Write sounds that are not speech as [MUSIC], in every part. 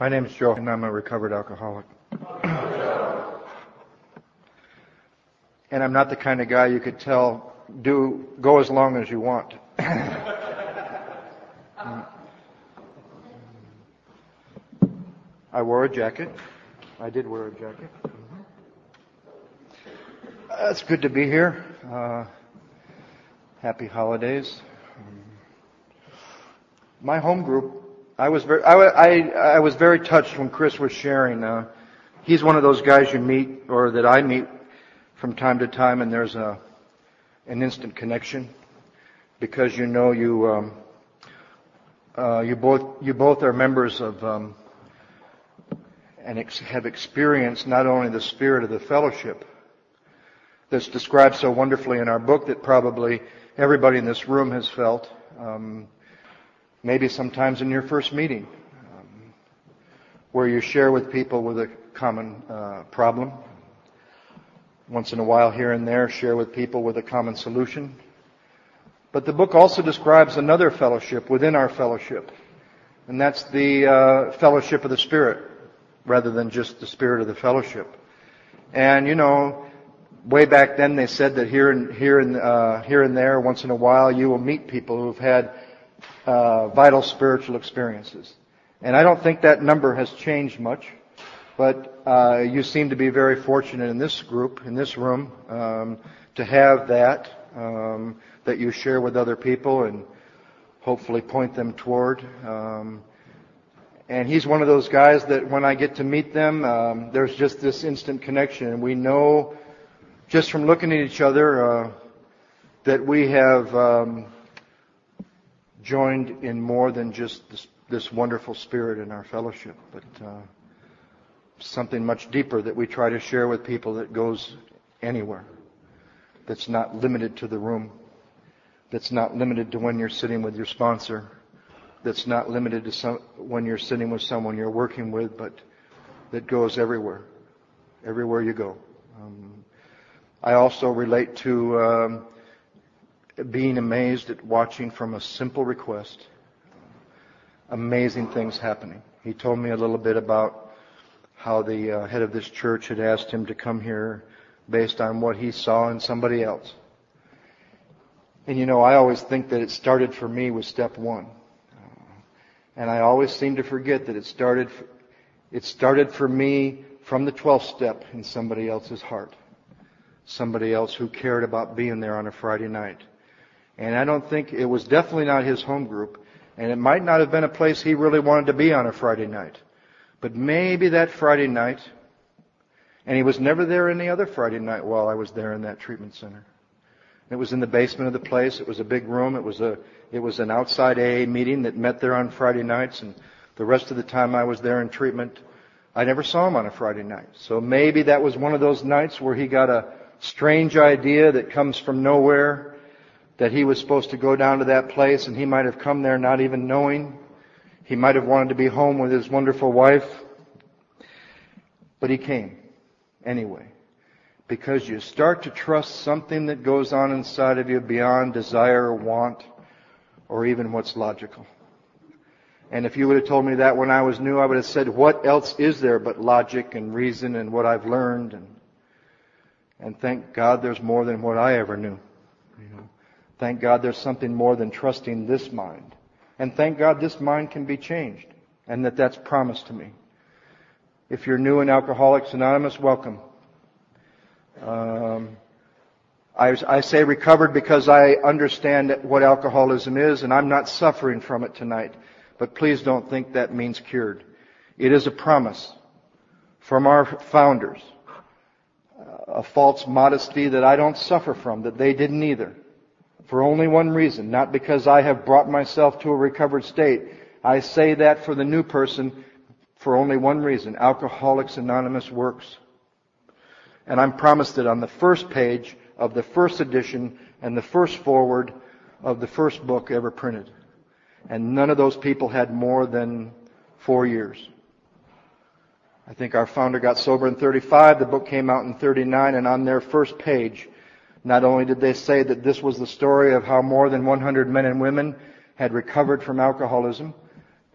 My name is Joe, and I'm a recovered alcoholic. [CLEARS THROAT] and I'm not the kind of guy you could tell, do, go as long as you want. [CLEARS THROAT] I wore a jacket. I did wear a jacket. Uh, it's good to be here. Uh, happy holidays. my home group, I was very, I, I, I, was very touched when Chris was sharing. Uh, he's one of those guys you meet, or that I meet from time to time, and there's a an instant connection because you know you um, uh, you both you both are members of um, and ex- have experienced not only the spirit of the fellowship that's described so wonderfully in our book that probably everybody in this room has felt, um, maybe sometimes in your first meeting, um, where you share with people with a common uh, problem. Once in a while, here and there, share with people with a common solution. But the book also describes another fellowship within our fellowship, and that's the uh, fellowship of the Spirit rather than just the spirit of the fellowship. And you know, way back then they said that here and here and uh, here and there, once in a while, you will meet people who've had uh, vital spiritual experiences. And I don't think that number has changed much, but uh, you seem to be very fortunate in this group, in this room, um, to have that um, that you share with other people and hopefully point them toward. Um, and he's one of those guys that when I get to meet them, um, there's just this instant connection. And we know just from looking at each other uh, that we have um, joined in more than just this, this, wonderful spirit in our fellowship, but uh, something much deeper that we try to share with people that goes anywhere, that's not limited to the room, that's not limited to when you're sitting with your sponsor that's not limited to some, when you're sitting with someone you're working with, but that goes everywhere, everywhere you go. Um, I also relate to um, being amazed at watching from a simple request, amazing things happening. He told me a little bit about how the uh, head of this church had asked him to come here based on what he saw in somebody else. And you know, I always think that it started for me with step one. And I always seem to forget that it started, it started for me from the 12th step in somebody else's heart. Somebody else who cared about being there on a Friday night. And I don't think, it was definitely not his home group. And it might not have been a place he really wanted to be on a Friday night. But maybe that Friday night, and he was never there any other Friday night while I was there in that treatment center. It was in the basement of the place. It was a big room. It was a it was an outside AA meeting that met there on Friday nights, and the rest of the time I was there in treatment, I never saw him on a Friday night. So maybe that was one of those nights where he got a strange idea that comes from nowhere that he was supposed to go down to that place, and he might have come there not even knowing. He might have wanted to be home with his wonderful wife, but he came anyway because you start to trust something that goes on inside of you beyond desire or want or even what's logical. And if you would have told me that when I was new, I would have said, what else is there but logic and reason and what I've learned? And, and thank God there's more than what I ever knew. You know, thank God there's something more than trusting this mind. And thank God this mind can be changed and that that's promised to me. If you're new in Alcoholics Anonymous, welcome. Um, I, I, say recovered because I understand what alcoholism is and I'm not suffering from it tonight. But please don't think that means cured. It is a promise from our founders, a false modesty that I don't suffer from, that they didn't either. For only one reason, not because I have brought myself to a recovered state. I say that for the new person for only one reason. Alcoholics Anonymous works. And I'm promised it on the first page of the first edition and the first foreword of the first book ever printed. And none of those people had more than four years. I think our founder got sober in 35, the book came out in 39, and on their first page, not only did they say that this was the story of how more than 100 men and women had recovered from alcoholism,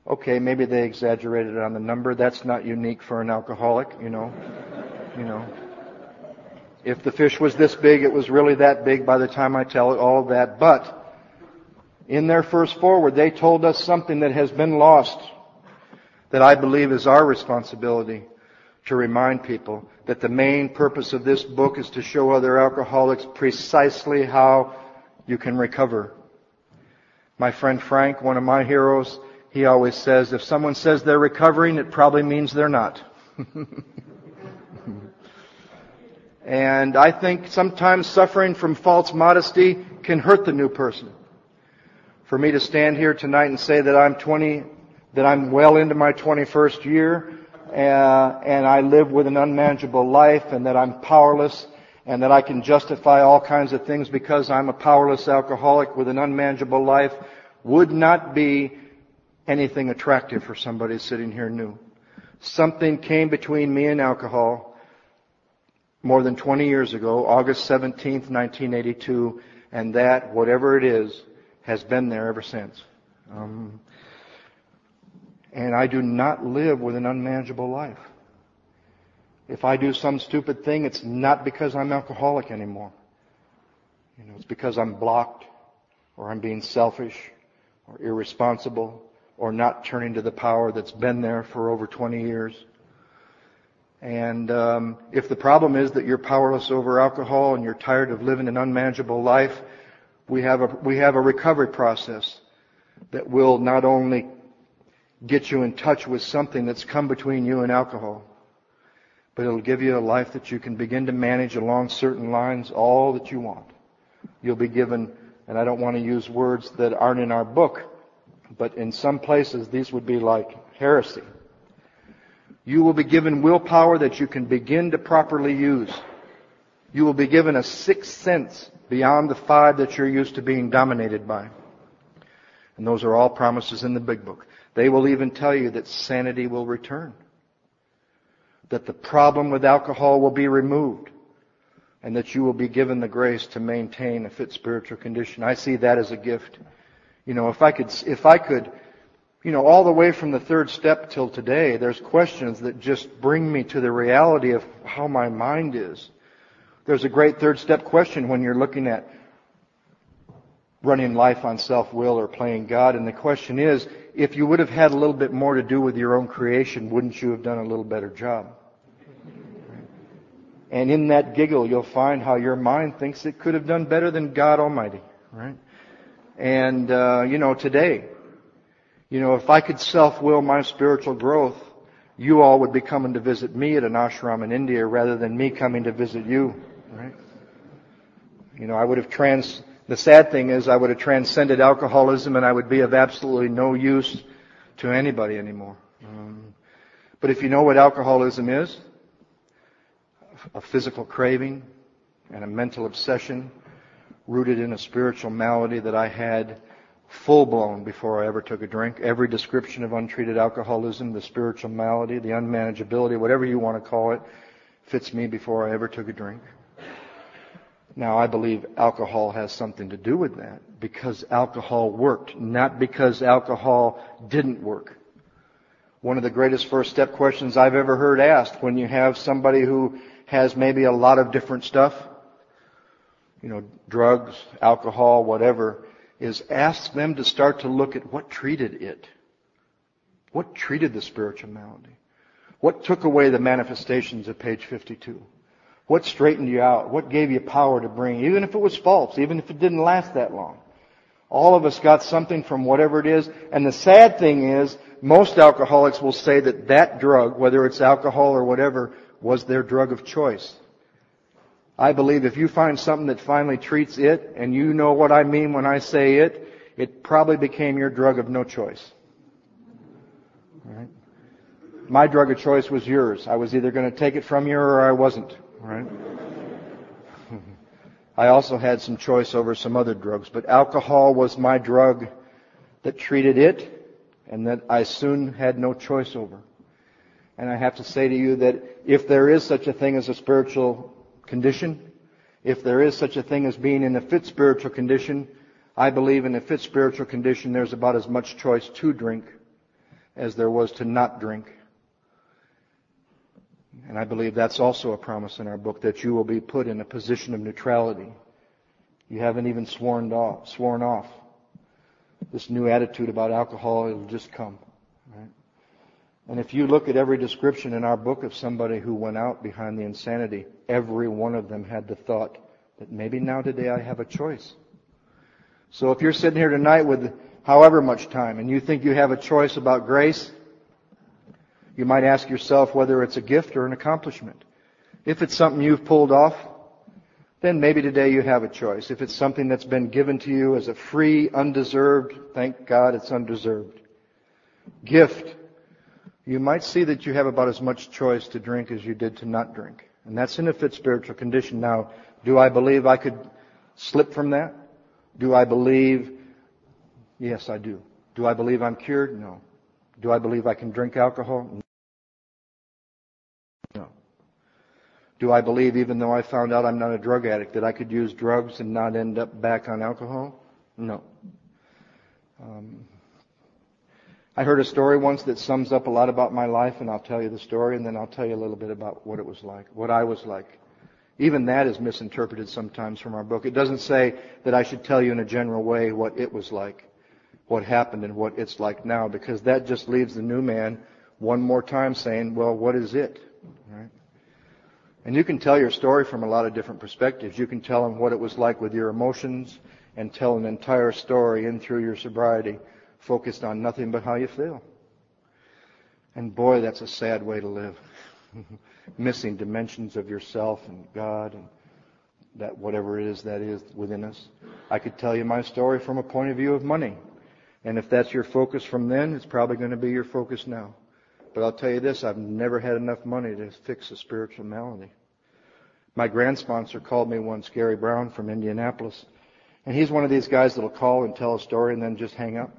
Okay, maybe they exaggerated on the number. That's not unique for an alcoholic, you know. You know. If the fish was this big, it was really that big by the time I tell it all of that. But in their first foreword, they told us something that has been lost that I believe is our responsibility to remind people that the main purpose of this book is to show other alcoholics precisely how you can recover. My friend Frank, one of my heroes, he always says, if someone says they're recovering, it probably means they're not. [LAUGHS] and I think sometimes suffering from false modesty can hurt the new person. For me to stand here tonight and say that I'm 20, that I'm well into my 21st year, uh, and I live with an unmanageable life, and that I'm powerless, and that I can justify all kinds of things because I'm a powerless alcoholic with an unmanageable life, would not be anything attractive for somebody sitting here new. Something came between me and alcohol more than 20 years ago, August 17th, 1982, and that, whatever it is, has been there ever since. Um, and I do not live with an unmanageable life. If I do some stupid thing, it's not because I'm alcoholic anymore. You know, it's because I'm blocked, or I'm being selfish, or irresponsible, or not turning to the power that's been there for over 20 years. And um, if the problem is that you're powerless over alcohol and you're tired of living an unmanageable life, we have a we have a recovery process that will not only get you in touch with something that's come between you and alcohol, but it'll give you a life that you can begin to manage along certain lines all that you want. You'll be given, and I don't want to use words that aren't in our book, but in some places these would be like heresy. You will be given willpower that you can begin to properly use. You will be given a sixth sense beyond the five that you're used to being dominated by. And those are all promises in the big book. They will even tell you that sanity will return. That the problem with alcohol will be removed. And that you will be given the grace to maintain a fit spiritual condition. I see that as a gift. You know, if I could, if I could you know, all the way from the third step till today, there's questions that just bring me to the reality of how my mind is. There's a great third step question when you're looking at running life on self-will or playing God. And the question is, if you would have had a little bit more to do with your own creation, wouldn't you have done a little better job? And in that giggle, you'll find how your mind thinks it could have done better than God Almighty, right? And, uh, you know, today, you know, if I could self-will my spiritual growth, you all would be coming to visit me at an ashram in India rather than me coming to visit you, right? You know, I would have trans, the sad thing is I would have transcended alcoholism and I would be of absolutely no use to anybody anymore. Um, but if you know what alcoholism is, a physical craving and a mental obsession rooted in a spiritual malady that I had full blown before I ever took a drink. Every description of untreated alcoholism, the spiritual malady, the unmanageability, whatever you want to call it, fits me before I ever took a drink. Now, I believe alcohol has something to do with that because alcohol worked, not because alcohol didn't work. One of the greatest first step questions I've ever heard asked when you have somebody who has maybe a lot of different stuff, you know, drugs, alcohol, whatever, is ask them to start to look at what treated it. What treated the spiritual malady? What took away the manifestations of page 52? What straightened you out? What gave you power to bring, even if it was false, even if it didn't last that long? All of us got something from whatever it is. And the sad thing is, most alcoholics will say that that drug, whether it's alcohol or whatever, was their drug of choice. I believe if you find something that finally treats it, and you know what I mean when I say it, it probably became your drug of no choice. Right? My drug of choice was yours. I was either going to take it from you or I wasn't. Right? [LAUGHS] I also had some choice over some other drugs, but alcohol was my drug that treated it and that I soon had no choice over. And I have to say to you that if there is such a thing as a spiritual condition, if there is such a thing as being in a fit spiritual condition, I believe in a fit spiritual condition there's about as much choice to drink as there was to not drink. And I believe that's also a promise in our book that you will be put in a position of neutrality. You haven't even sworn off, sworn off. This new attitude about alcohol, it'll just come. Right? And if you look at every description in our book of somebody who went out behind the insanity, every one of them had the thought that maybe now today I have a choice. So if you're sitting here tonight with however much time and you think you have a choice about grace, you might ask yourself whether it's a gift or an accomplishment. If it's something you've pulled off, then maybe today you have a choice. If it's something that's been given to you as a free, undeserved, thank God it's undeserved, gift, you might see that you have about as much choice to drink as you did to not drink. And that's in a fit spiritual condition. Now, do I believe I could slip from that? Do I believe? Yes, I do. Do I believe I'm cured? No. Do I believe I can drink alcohol? Do I believe, even though I found out I'm not a drug addict, that I could use drugs and not end up back on alcohol? No. Um, I heard a story once that sums up a lot about my life, and I'll tell you the story, and then I'll tell you a little bit about what it was like, what I was like. Even that is misinterpreted sometimes from our book. It doesn't say that I should tell you in a general way what it was like what happened and what it's like now because that just leaves the new man one more time saying, well, what is it? And you can tell your story from a lot of different perspectives. You can tell them what it was like with your emotions and tell an entire story in through your sobriety focused on nothing but how you feel. And boy, that's a sad way to live. [LAUGHS] Missing dimensions of yourself and God and that whatever it is that is within us. I could tell you my story from a point of view of money. And if that's your focus from then, it's probably going to be your focus now. But I'll tell you this, I've never had enough money to fix a spiritual malady. My grand sponsor called me once, Gary Brown from Indianapolis. And he's one of these guys that'll call and tell a story and then just hang up.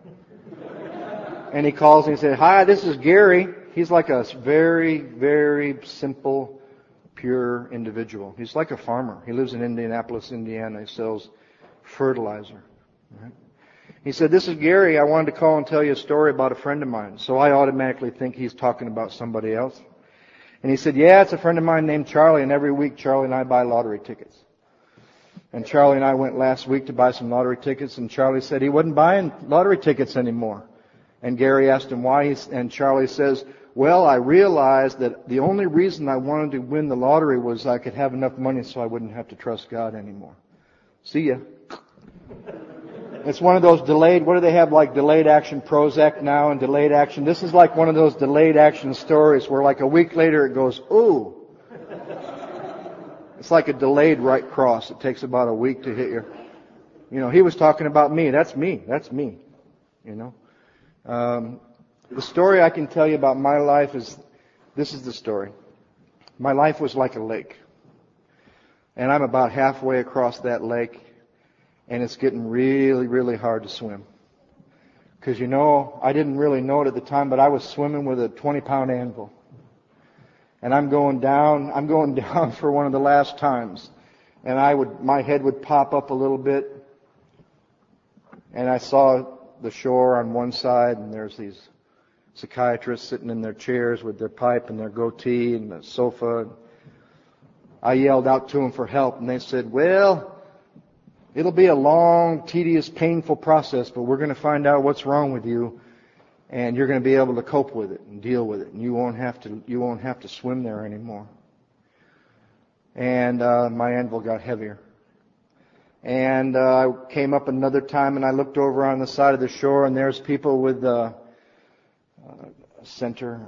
[LAUGHS] and he calls and he said, Hi, this is Gary. He's like a very, very simple, pure individual. He's like a farmer. He lives in Indianapolis, Indiana. He sells fertilizer. Right? He said, This is Gary. I wanted to call and tell you a story about a friend of mine. So I automatically think he's talking about somebody else. And he said, Yeah, it's a friend of mine named Charlie, and every week Charlie and I buy lottery tickets. And Charlie and I went last week to buy some lottery tickets, and Charlie said he wasn't buying lottery tickets anymore. And Gary asked him why, and Charlie says, Well, I realized that the only reason I wanted to win the lottery was I could have enough money so I wouldn't have to trust God anymore. See ya. It's one of those delayed, what do they have like delayed action Prozac now and delayed action? This is like one of those delayed action stories where like a week later it goes, ooh. It's like a delayed right cross. It takes about a week to hit you. you know, he was talking about me. That's me. That's me. You know. Um, the story I can tell you about my life is, this is the story. My life was like a lake. And I'm about halfway across that lake and it's getting really, really hard to swim. Because you know, I didn't really know it at the time, but I was swimming with a 20 pound anvil. And I'm going down, I'm going [LAUGHS] down for one of the last times. And I would, my head would pop up a little bit. And I saw the shore on one side and there's these psychiatrists sitting in their chairs with their pipe and their goatee and the sofa. I yelled out to them for help and they said, well, It'll be a long, tedious, painful process, but we're going to find out what's wrong with you and you're going to be able to cope with it and deal with it and you won't have to, you won't have to swim there anymore. And, uh, my anvil got heavier. And, uh, I came up another time and I looked over on the side of the shore and there's people with, uh, uh center,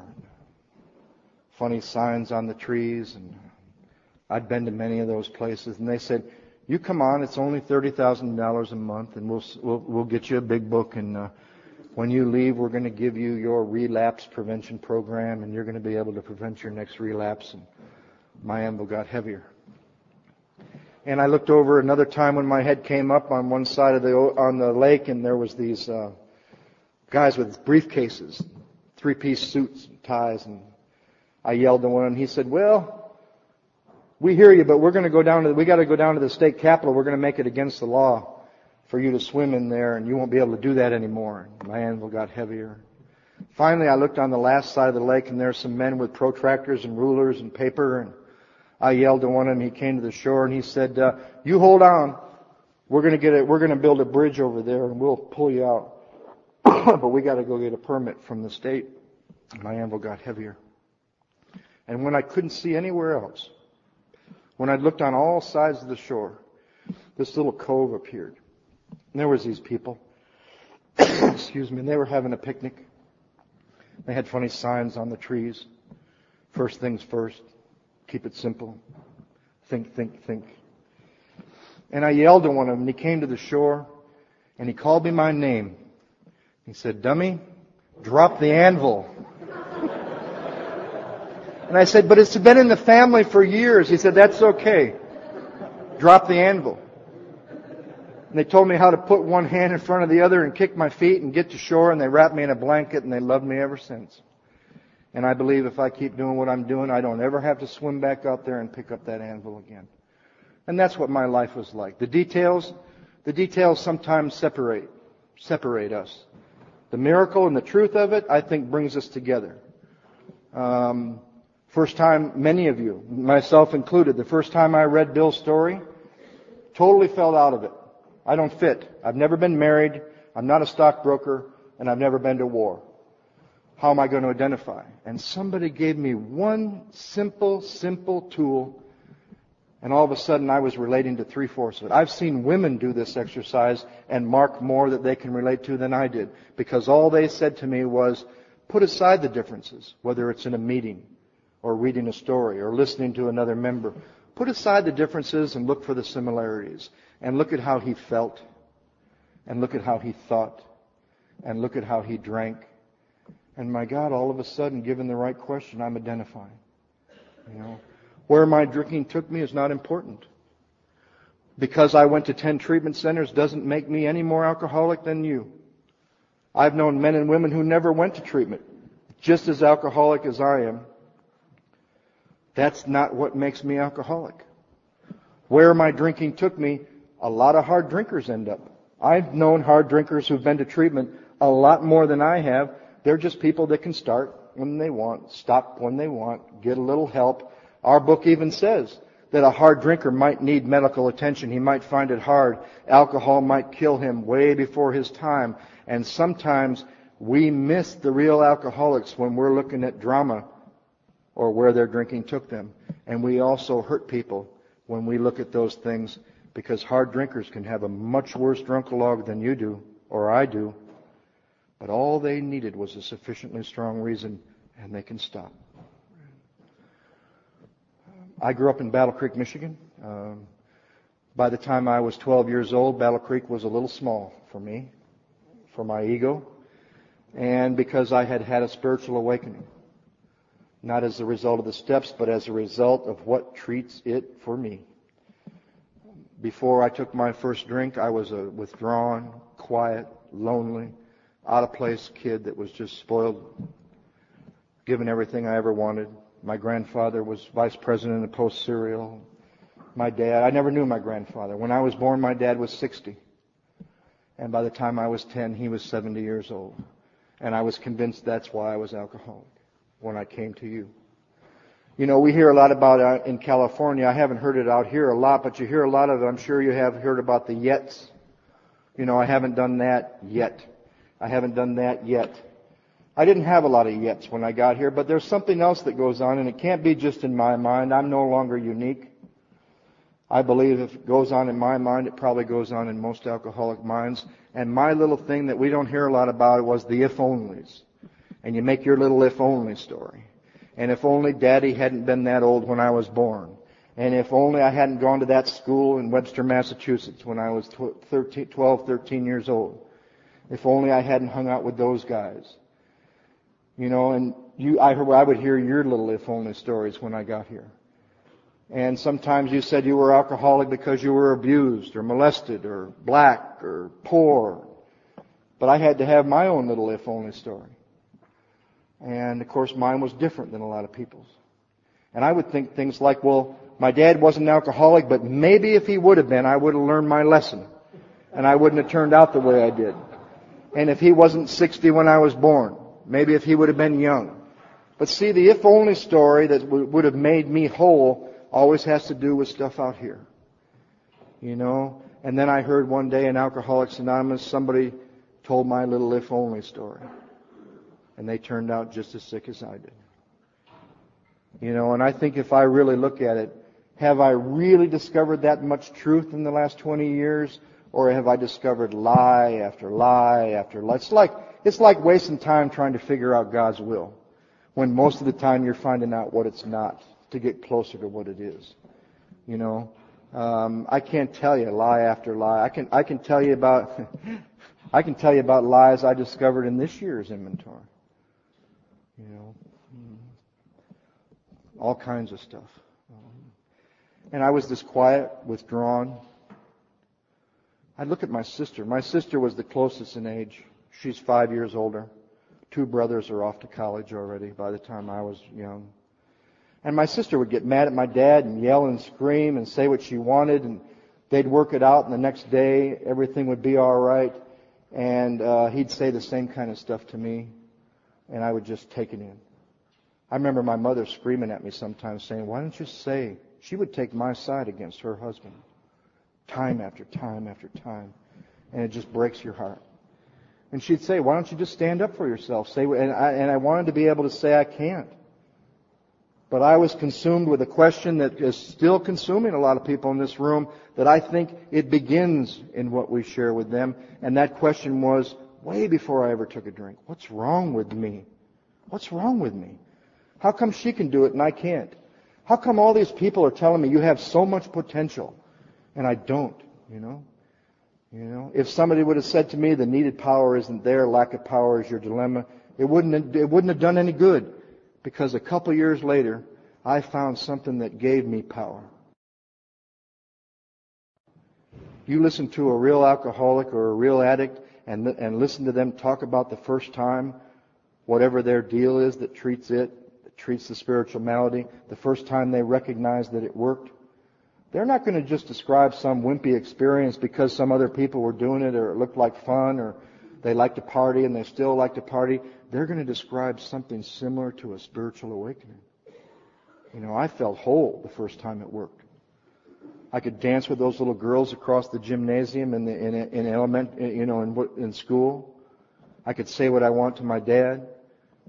funny signs on the trees and I'd been to many of those places and they said, you come on. It's only thirty thousand dollars a month, and we'll we'll we'll get you a big book. And uh, when you leave, we're going to give you your relapse prevention program, and you're going to be able to prevent your next relapse. And my anvil got heavier. And I looked over another time when my head came up on one side of the on the lake, and there was these uh, guys with briefcases, three-piece suits, and ties, and I yelled to one, and he said, "Well." We hear you, but we're going to go down to, we got to go down to the state capitol. We're going to make it against the law for you to swim in there and you won't be able to do that anymore. My anvil got heavier. Finally, I looked on the last side of the lake and there were some men with protractors and rulers and paper and I yelled to one of them. He came to the shore and he said, uh, you hold on. We're going to get it. We're going to build a bridge over there and we'll pull you out. [COUGHS] but we got to go get a permit from the state. My anvil got heavier. And when I couldn't see anywhere else, when I looked on all sides of the shore, this little cove appeared. And there was these people. [COUGHS] Excuse me. And they were having a picnic. They had funny signs on the trees. First things first. Keep it simple. Think, think, think. And I yelled at one of them, and he came to the shore, and he called me my name. He said, dummy, drop the anvil. And I said, but it's been in the family for years. He said, that's okay. Drop the anvil. And they told me how to put one hand in front of the other and kick my feet and get to shore and they wrapped me in a blanket and they loved me ever since. And I believe if I keep doing what I'm doing, I don't ever have to swim back out there and pick up that anvil again. And that's what my life was like. The details, the details sometimes separate, separate us. The miracle and the truth of it, I think, brings us together. Um, first time, many of you, myself included, the first time I read Bill's story, totally fell out of it. I don't fit. I've never been married. I'm not a stockbroker, and I've never been to war. How am I going to identify? And somebody gave me one simple, simple tool and all of a sudden I was relating to three fourths of it. I've seen women do this exercise and mark more that they can relate to than I did because all they said to me was, put aside the differences, whether it's in a meeting or reading a story or listening to another member. Put aside the differences and look for the similarities and look at how he felt and look at how he thought and look at how he drank. And my God, all of a sudden, given the right question, I'm identifying. You know, where my drinking took me is not important. Because I went to 10 treatment centers doesn't make me any more alcoholic than you. I've known men and women who never went to treatment, just as alcoholic as I am. That's not what makes me alcoholic. Where my drinking took me, a lot of hard drinkers end up. I've known hard drinkers who've been to treatment a lot more than I have. They're just people that can start when they want, stop when they want, get a little help, our book even says that a hard drinker might need medical attention. He might find it hard. Alcohol might kill him way before his time. And sometimes we miss the real alcoholics when we're looking at drama or where their drinking took them. And we also hurt people when we look at those things because hard drinkers can have a much worse drunkalog than you do or I do. But all they needed was a sufficiently strong reason and they can stop. I grew up in Battle Creek, Michigan. Um, by the time I was 12 years old, Battle Creek was a little small for me, for my ego, and because I had had a spiritual awakening. Not as a result of the steps, but as a result of what treats it for me. Before I took my first drink, I was a withdrawn, quiet, lonely, out of place kid that was just spoiled, given everything I ever wanted, my grandfather was vice president of Post Cereal. My dad, I never knew my grandfather. When I was born, my dad was 60. And by the time I was 10, he was 70 years old. And I was convinced that's why I was alcoholic when I came to you. You know, we hear a lot about uh, in California. I haven't heard it out here a lot, but you hear a lot of it. I'm sure you have heard about the yets. You know, I haven't done that yet. I haven't done that yet. I didn't have a lot of yets when I got here, but there's something else that goes on, and it can't be just in my mind. I'm no longer unique. I believe if it goes on in my mind, it probably goes on in most alcoholic minds. And my little thing that we don't hear a lot about was the if onlys. And you make your little if only story. And if only daddy hadn't been that old when I was born. And if only I hadn't gone to that school in Webster, Massachusetts when I was 13, 12, 13 years old. If only I hadn't hung out with those guys. You know, and you, I, I would hear your little if only stories when I got here. And sometimes you said you were alcoholic because you were abused or molested or black or poor. But I had to have my own little if only story. And of course mine was different than a lot of people's. And I would think things like, well, my dad wasn't an alcoholic, but maybe if he would have been, I would have learned my lesson. And I wouldn't have turned out the way I did. And if he wasn't 60 when I was born, Maybe if he would have been young. But see, the if only story that would have made me whole always has to do with stuff out here. You know? And then I heard one day in Alcoholics Anonymous, somebody told my little if only story. And they turned out just as sick as I did. You know, and I think if I really look at it, have I really discovered that much truth in the last 20 years? Or have I discovered lie after lie after lie? It's like, it's like wasting time trying to figure out God's will. When most of the time you're finding out what it's not to get closer to what it is. You know, um, I can't tell you lie after lie. I can I can tell you about [LAUGHS] I can tell you about lies I discovered in this year's inventory. You know, all kinds of stuff. And I was this quiet, withdrawn. I'd look at my sister. My sister was the closest in age. She's five years older. Two brothers are off to college already by the time I was young. And my sister would get mad at my dad and yell and scream and say what she wanted, and they'd work it out, and the next day everything would be all right. And uh, he'd say the same kind of stuff to me, and I would just take it in. I remember my mother screaming at me sometimes, saying, "Why don't you say?" She would take my side against her husband, time after time after time, and it just breaks your heart. And she'd say, "Why don't you just stand up for yourself?" Say, and I, and I wanted to be able to say, "I can't." But I was consumed with a question that is still consuming a lot of people in this room that I think it begins in what we share with them. And that question was way before I ever took a drink. What's wrong with me? What's wrong with me? How come she can do it and I can't? How come all these people are telling me you have so much potential and I don't, you know? You know, if somebody would have said to me the needed power isn't there, lack of power is your dilemma, it wouldn't, it wouldn't have done any good because a couple years later, I found something that gave me power. You listen to a real alcoholic or a real addict and, and listen to them talk about the first time, whatever their deal is that treats it, that treats the spiritual malady, the first time they recognize that it worked. They're not going to just describe some wimpy experience because some other people were doing it or it looked like fun or they like to party and they still like to party they're going to describe something similar to a spiritual awakening. You know, I felt whole the first time it worked. I could dance with those little girls across the gymnasium in the in, in element, you know, in in school. I could say what I want to my dad.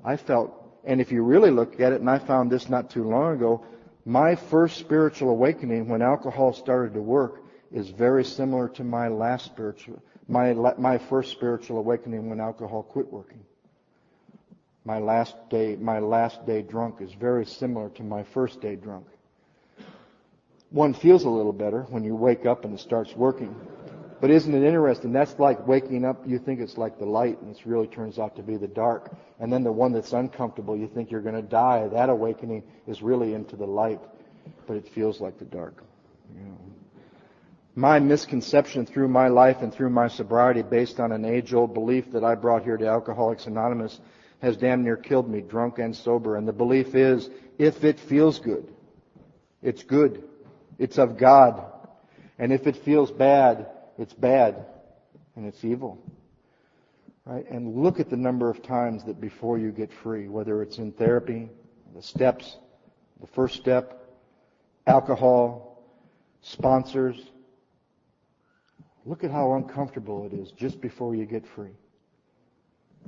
I felt, and if you really look at it, and I found this not too long ago, my first spiritual awakening when alcohol started to work is very similar to my last spiritual, my my first spiritual awakening when alcohol quit working my last day, my last day drunk is very similar to my first day drunk. One feels a little better when you wake up and it starts working. But isn't it interesting? That's like waking up, you think it's like the light, and it really turns out to be the dark. And then the one that's uncomfortable, you think you're going to die. That awakening is really into the light, but it feels like the dark. You know. My misconception through my life and through my sobriety, based on an age-old belief that I brought here to Alcoholics Anonymous, has damn near killed me, drunk and sober. And the belief is, if it feels good, it's good. It's of God. And if it feels bad, it's bad. And it's evil. Right? And look at the number of times that before you get free, whether it's in therapy, the steps, the first step, alcohol, sponsors. Look at how uncomfortable it is just before you get free.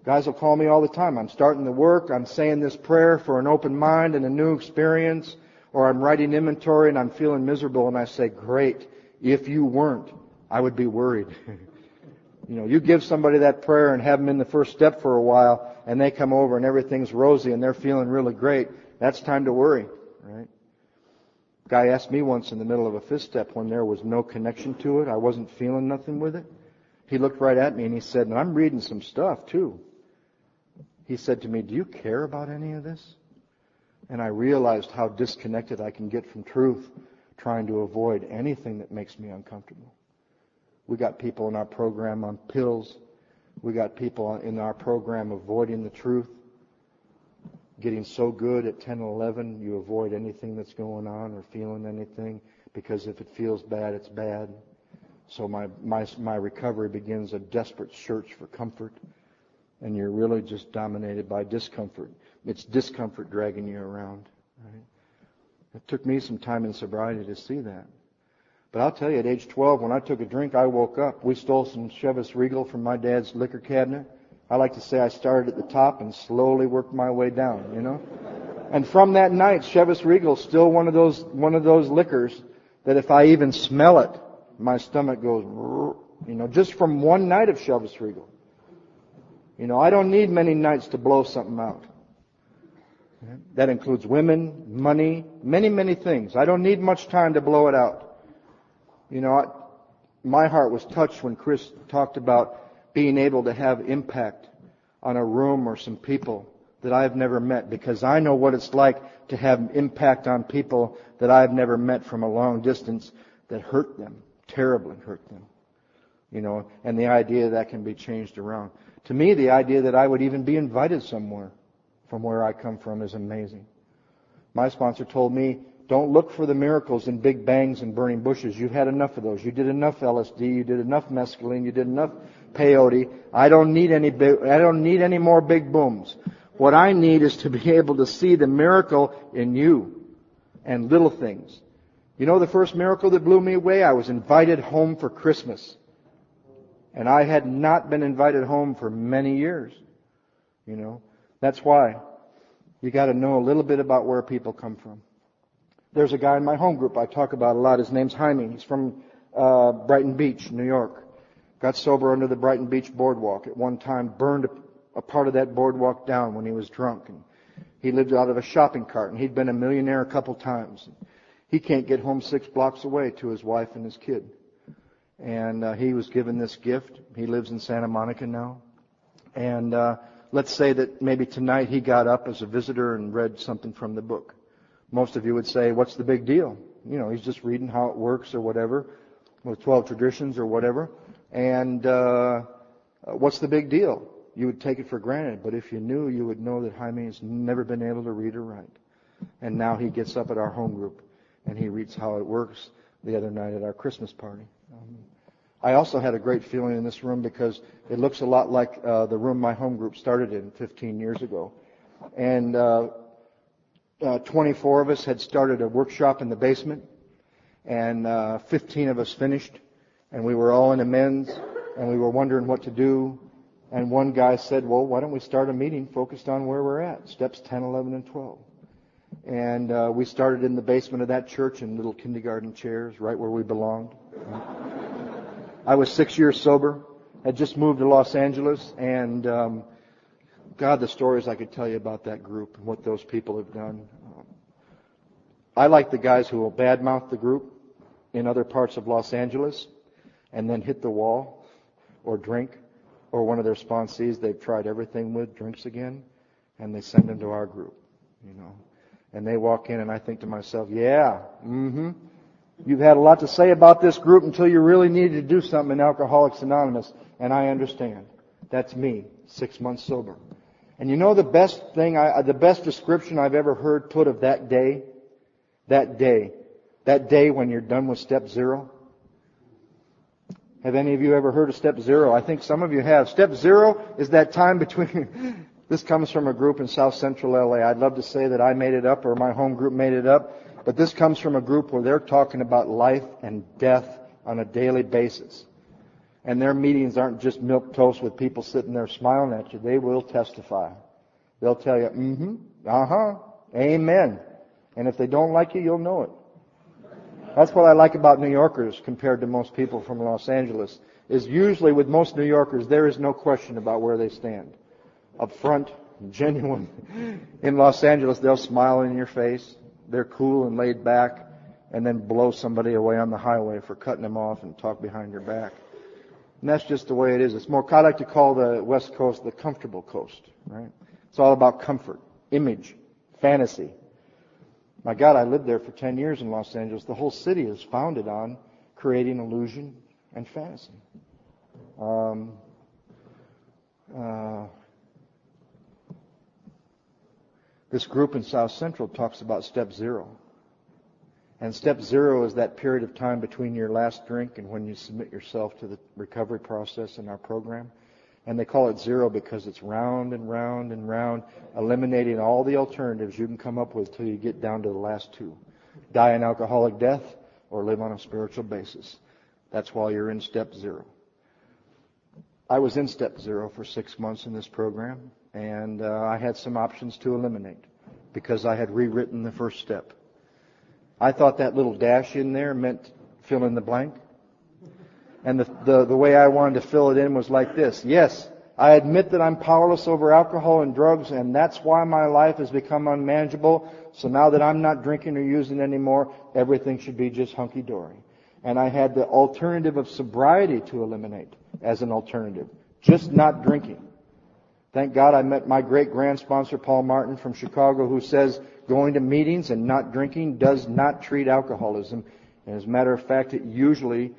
Guys will call me all the time. I'm starting the work. I'm saying this prayer for an open mind and a new experience. Or I'm writing inventory and I'm feeling miserable and I say, great. If you weren't, I would be worried. [LAUGHS] you know, you give somebody that prayer and have them in the first step for a while and they come over and everything's rosy and they're feeling really great. That's time to worry, right? Guy asked me once in the middle of a fifth step when there was no connection to it. I wasn't feeling nothing with it. He looked right at me and he said, and I'm reading some stuff too. He said to me, do you care about any of this? And I realized how disconnected I can get from truth trying to avoid anything that makes me uncomfortable. We got people in our program on pills. We got people in our program avoiding the truth. Getting so good at 10 and 11, you avoid anything that's going on or feeling anything because if it feels bad, it's bad. So my, my, my recovery begins a desperate search for comfort. and you're really just dominated by discomfort. It's discomfort dragging you around. Right? It took me some time in sobriety to see that. But I'll tell you, at age 12, when I took a drink, I woke up. We stole some Chivas Regal from my dad's liquor cabinet. I like to say I started at the top and slowly worked my way down, you know? And from that night, Regal is still one of those, one of those liquors that if I even smell it, my stomach goes, you know, just from one night of Chivas Regal. You know, I don't need many nights to blow something out. That includes women, money, many, many things. I don't need much time to blow it out. You know, I, my heart was touched when Chris talked about being able to have impact on a room or some people that I've never met because I know what it's like to have impact on people that I've never met from a long distance that hurt them, terribly hurt them. You know, and the idea that can be changed around. To me, the idea that I would even be invited somewhere from where I come from is amazing. My sponsor told me, don't look for the miracles in big bangs and burning bushes. You've had enough of those. You did enough LSD. You did enough mescaline. You did enough peyote. I don't need any big, I don't need any more big booms. What I need is to be [LAUGHS] able to see the miracle in you and little things. You know the first miracle that blew me away? I was invited home for Christmas. And I had not been invited home for many years. You know, that's why you got to know a little bit about where people come from. There's a guy in my home group I talk about a lot. His name's Jaime. He's from uh, Brighton Beach, New York. Got sober under the Brighton Beach boardwalk. At one time, burned a, a part of that boardwalk down when he was drunk. And he lived out of a shopping cart, and he'd been a millionaire a couple times. He can't get home six blocks away to his wife and his kid. And uh, he was given this gift. He lives in Santa Monica now. And uh, let's say that maybe tonight he got up as a visitor and read something from the book. Most of you would say, what's the big deal? You know, he's just reading how it works or whatever, with 12 traditions or whatever. And uh, what's the big deal? You would take it for granted, but if you knew, you would know that Jaime has never been able to read or write. And now he gets up at our home group and he reads how it works the other night at our Christmas party. Um, I also had a great feeling in this room because it looks a lot like uh, the room my home group started in 15 years ago. And uh, uh, 24 of us had started a workshop in the basement, and uh, 15 of us finished, and we were all in amends, and we were wondering what to do. And one guy said, well, why don't we start a meeting focused on where we're at, steps 10, 11, and 12. And uh, we started in the basement of that church in little kindergarten chairs, right where we belonged. I was six years sober, had just moved to Los Angeles, and um, God, the stories I could tell you about that group and what those people have done. I like the guys who will badmouth the group in other parts of Los Angeles and then hit the wall or drink or one of their sponsees they've tried everything with drinks again and they send them to our group, you know. And they walk in and I think to myself, yeah, mm-hmm. You've had a lot to say about this group until you really needed to do something in Alcoholics Anonymous. And I understand. That's me, six months sober. And you know the best thing, I, the best description I've ever heard put of that day? That day. That day when you're done with step zero? Have any of you ever heard of step zero? I think some of you have. Step zero is that time between, [LAUGHS] this comes from a group in South Central LA. I'd love to say that I made it up or my home group made it up. But this comes from a group where they're talking about life and death on a daily basis. And their meetings aren't just milk toast with people sitting there smiling at you. They will testify. They'll tell you, mm-hmm, uh-huh, amen. And if they don't like you, you'll know it. That's what I like about New Yorkers compared to most people from Los Angeles, is usually with most New Yorkers, there is no question about where they stand. Up front, [LAUGHS] genuine. In Los Angeles, they'll smile in your face they're cool and laid back and then blow somebody away on the highway for cutting them off and talk behind your back. And that's just the way it is. It's more, I like to call the West Coast the comfortable coast, right? It's all about comfort, image, fantasy. My God, I lived there for 10 years in Los Angeles. The whole city is founded on creating illusion and fantasy. Um, uh, This group in South Central talks about step zero. And step zero is that period of time between your last drink and when you submit yourself to the recovery process in our program. And they call it zero because it's round and round and round, eliminating all the alternatives you can come up with till you get down to the last two. Die an alcoholic death or live on a spiritual basis. That's why you're in step zero. I was in step zero for six months in this program, and uh, I had some options to eliminate because I had rewritten the first step. I thought that little dash in there meant fill in the blank. And the, the, the way I wanted to fill it in was like this. Yes, I admit that I'm powerless over alcohol and drugs, and that's why my life has become unmanageable. So now that I'm not drinking or using anymore, everything should be just hunky dory. And I had the alternative of sobriety to eliminate as an alternative. Just not drinking. Thank God I met my great grand sponsor, Paul Martin from Chicago, who says going to meetings and not drinking does not treat alcoholism. And as a matter of fact, it usually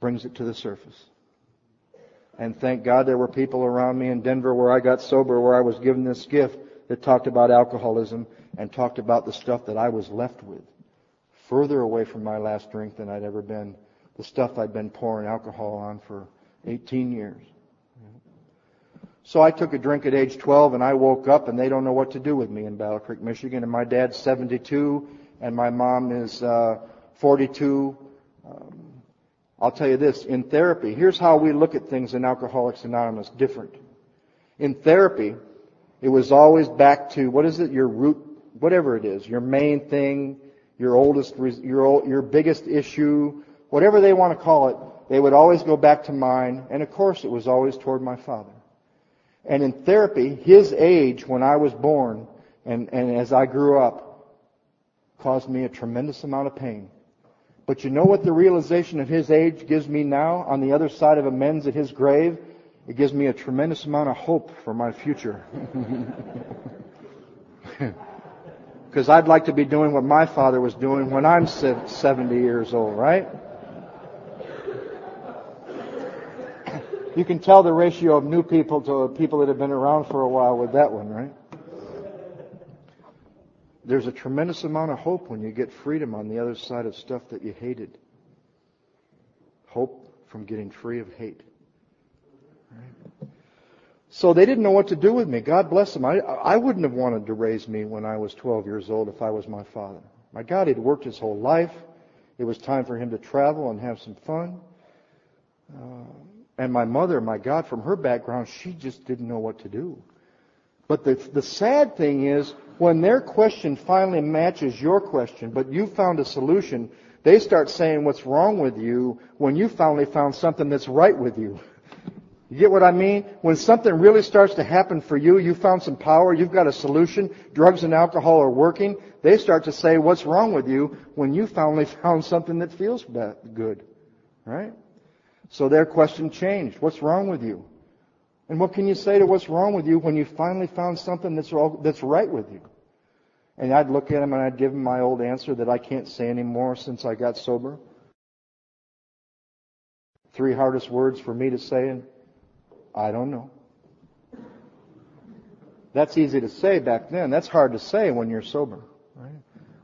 brings it to the surface. And thank God there were people around me in Denver where I got sober, where I was given this gift that talked about alcoholism and talked about the stuff that I was left with. Further away from my last drink than I'd ever been. The stuff I'd been pouring alcohol on for 18 years. So I took a drink at age 12 and I woke up and they don't know what to do with me in Battle Creek, Michigan. And my dad's 72 and my mom is uh, 42. Um, I'll tell you this, in therapy, here's how we look at things in Alcoholics Anonymous, different. In therapy, it was always back to, what is it, your root, whatever it is, your main thing, your oldest, your, your biggest issue, whatever they want to call it, they would always go back to mine, and of course it was always toward my father. And in therapy, his age when I was born and, and as I grew up caused me a tremendous amount of pain. But you know what the realization of his age gives me now on the other side of amends at his grave? It gives me a tremendous amount of hope for my future. [LAUGHS] Because I'd like to be doing what my father was doing when I'm 70 years old, right? You can tell the ratio of new people to people that have been around for a while with that one, right? There's a tremendous amount of hope when you get freedom on the other side of stuff that you hated. Hope from getting free of hate. Right? So they didn't know what to do with me. God bless them. I, I wouldn't have wanted to raise me when I was 12 years old if I was my father. My God, he'd worked his whole life. It was time for him to travel and have some fun. Uh, and my mother, my God, from her background, she just didn't know what to do. But the, the sad thing is, when their question finally matches your question, but you found a solution, they start saying what's wrong with you when you finally found something that's right with you. You get what I mean? When something really starts to happen for you, you found some power, you've got a solution, drugs and alcohol are working, they start to say what's wrong with you when you finally [LAUGHS] found something that feels good. Right? So their question changed. What's wrong with you? And what can you say to what's wrong with you when you finally found something that's, all, that's right with you? And I'd look at him and I'd give him my old answer that I can't say anymore since I got sober. Three hardest words for me to say, and I don't know. That's easy to say back then. That's hard to say when you're sober. Right?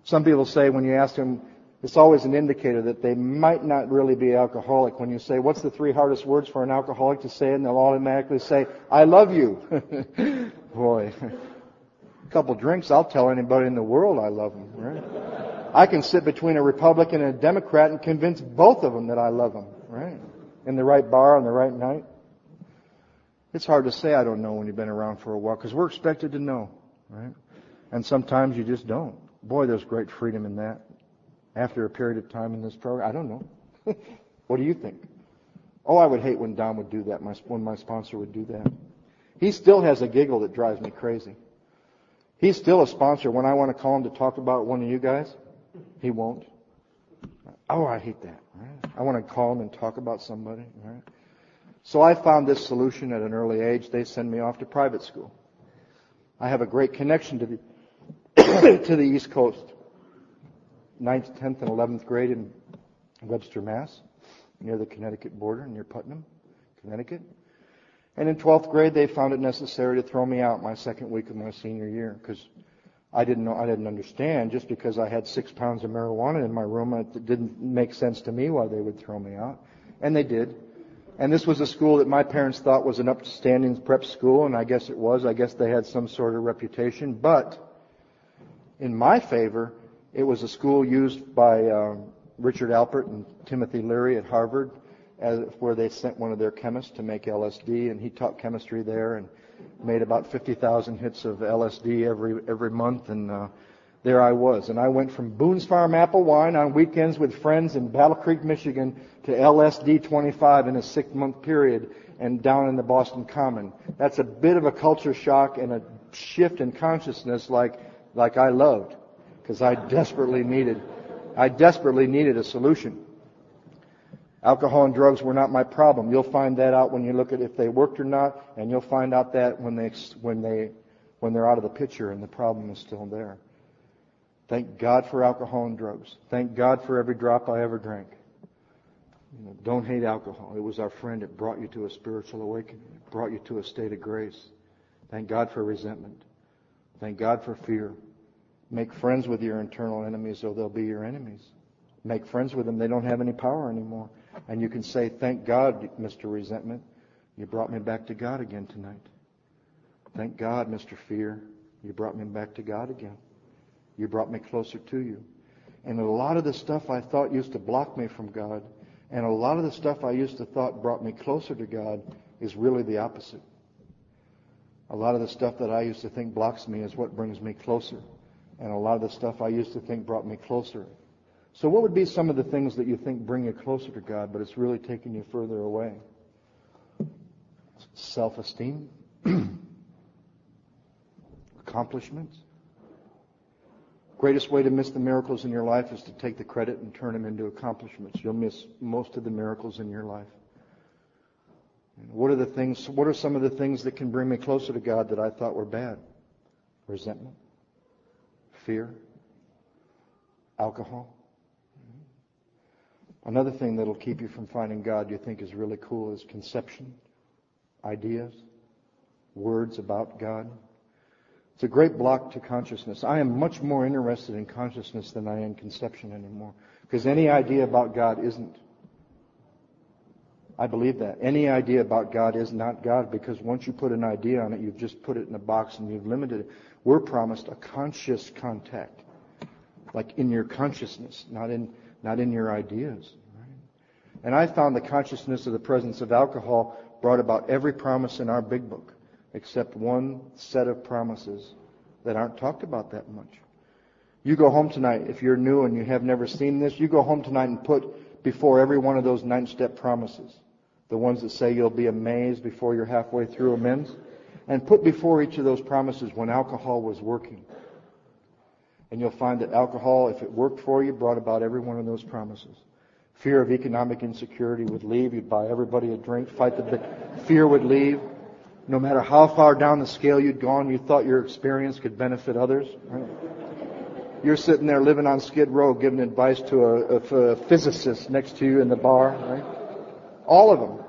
Some people say when you ask them, it's always an indicator that they might not really be alcoholic. When you say, what's the three hardest words for an alcoholic to say? And they'll automatically say, I love you. [LAUGHS] Boy. A couple drinks, I'll tell anybody in the world I love them, right? I can sit between a Republican and a Democrat and convince both of them that I love them, right? In the right bar on the right night. It's hard to say I don't know when you've been around for a while because we're expected to know, right? And sometimes you just don't. Boy, there's great freedom in that after a period of time in this program? I don't know. [LAUGHS] what do you think? Oh, I would hate when Don would do that, my, when my sponsor would do that. He still has a giggle that drives me crazy. He's still a sponsor. When I want to call him to talk about one of you guys, he won't. Oh, I hate that. Right? I want to call him and talk about somebody. Right? So I found this solution at an early age. They send me off to private school. I have a great connection to the [COUGHS] to the East Coast. 9th, 10th, and 11th grade in Webster, Mass, near the Connecticut border, near Putnam, Connecticut. And in 12th grade, they found it necessary to throw me out my second week of my senior year because I didn't know, I didn't understand. Just because I had six pounds of marijuana in my room, it didn't make sense to me why they would throw me out. And they did. And this was a school that my parents thought was an upstanding prep school, and I guess it was. I guess they had some sort of reputation. But in my favor, it was a school used by uh, Richard Alpert and Timothy Leary at Harvard, as, where they sent one of their chemists to make LSD, and he taught chemistry there and made about 50,000 hits of LSD every every month, and uh, there I was. And I went from Boone's Farm apple wine on weekends with friends in Battle Creek, Michigan, to LSD 25 in a six-month period, and down in the Boston Common. That's a bit of a culture shock and a shift in consciousness, like like I loved, because I desperately needed I desperately needed a solution. Alcohol and drugs were not my problem. You'll find that out when you look at if they worked or not, and you'll find out that when they when they when they're out of the picture and the problem is still there. Thank God for alcohol and drugs. Thank God for every drop I ever drank. You know, don't hate alcohol. It was our friend. It brought you to a spiritual awakening. It brought you to a state of grace. Thank God for resentment. Thank God for fear. Make friends with your internal enemies or they'll be your enemies. Make friends with them. They don't have any power anymore. And you can say, thank God, Mr. Resentment. You brought me back to God again tonight. Thank God, Mr. Fear. You brought me back to God again. You brought me closer to you. And a lot of the stuff I thought used to block me from God, and a lot of the stuff I used to thought brought me closer to God is really the opposite. A lot of the stuff that I used to think blocks me is what brings me closer. And a lot of the stuff I used to think brought me closer. So what would be some of the things that you think bring you closer to God, but it's really taking you further away? Self-esteem, [CLEARS THROAT] accomplishments. Greatest way to miss the miracles in your life is to take the credit and turn them into accomplishments. You'll miss most of the miracles in your life. What are the things, what are some of the things that can bring me closer to God that I thought were bad? Resentment fear, alcohol. Mm-hmm. Another thing that'll keep you from finding God you think is really cool is conception, ideas, words about God. It's a great block to consciousness. I am much more interested in consciousness than I am conception anymore. Because any idea about God isn't. I believe that. Any idea about God is not God because once you put an idea on it, you've just put it in a box and you've limited it. We're promised a conscious contact, like in your consciousness, not in, not in your ideas. Right? And I found the consciousness of the presence of alcohol brought about every promise in our big book, except one set of promises that aren't talked about that much. You go home tonight, if you're new and you have never seen this, you go home tonight and put before every one of those nine step promises, the ones that say you'll be amazed before you're halfway through amends and put before each of those promises when alcohol was working. And you'll find that alcohol, if it worked for you, brought about every one of those promises. Fear of economic insecurity would leave. You'd buy everybody a drink, fight the fear would leave. No matter how far down the scale you'd gone, you thought your experience could benefit others. Right? You're sitting there living on Skid Row giving advice to a, a, a physicist next to you in the bar, right? All of them.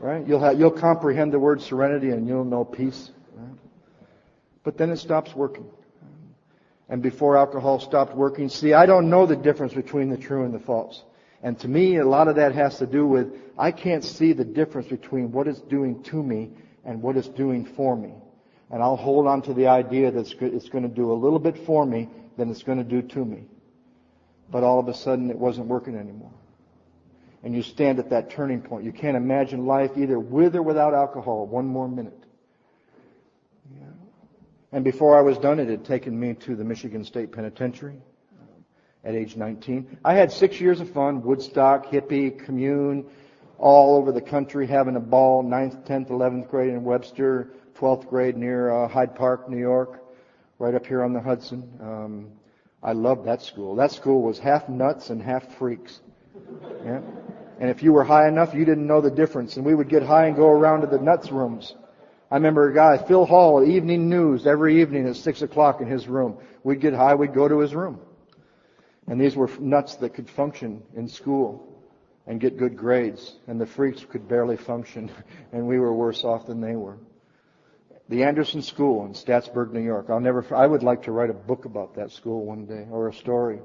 Right? You'll have, you'll comprehend the word serenity and you'll know peace. Right? But then it stops working. And before alcohol stopped working, see, I don't know the difference between the true and the false. And to me, a lot of that has to do with I can't see the difference between what it's doing to me and what it's doing for me. And I'll hold on to the idea that it's going to do a little bit for me than it's going to do to me. But all of a sudden, it wasn't working anymore and you stand at that turning point. You can't imagine life either with or without alcohol one more minute. And before I was done, it had taken me to the Michigan State Penitentiary at age 19. I had six years of fun, Woodstock, hippie, commune, all over the country, having a ball, 9th, 10th, 11th grade in Webster, 12th grade near uh, Hyde Park, New York, right up here on the Hudson. Um, I loved that school. That school was half nuts and half freaks. Yeah. And if you were high enough, you didn't know the difference. And we would get high and go around to the nuts rooms. I remember a guy, Phil Hall, evening news every evening at six o'clock in his room. We'd get high, we'd go to his room. And these were nuts that could function in school and get good grades. And the freaks could barely function. [LAUGHS] And we were worse off than they were. The Anderson School in Staatsburg, New York. I'll never, I would like to write a book about that school one day or a story.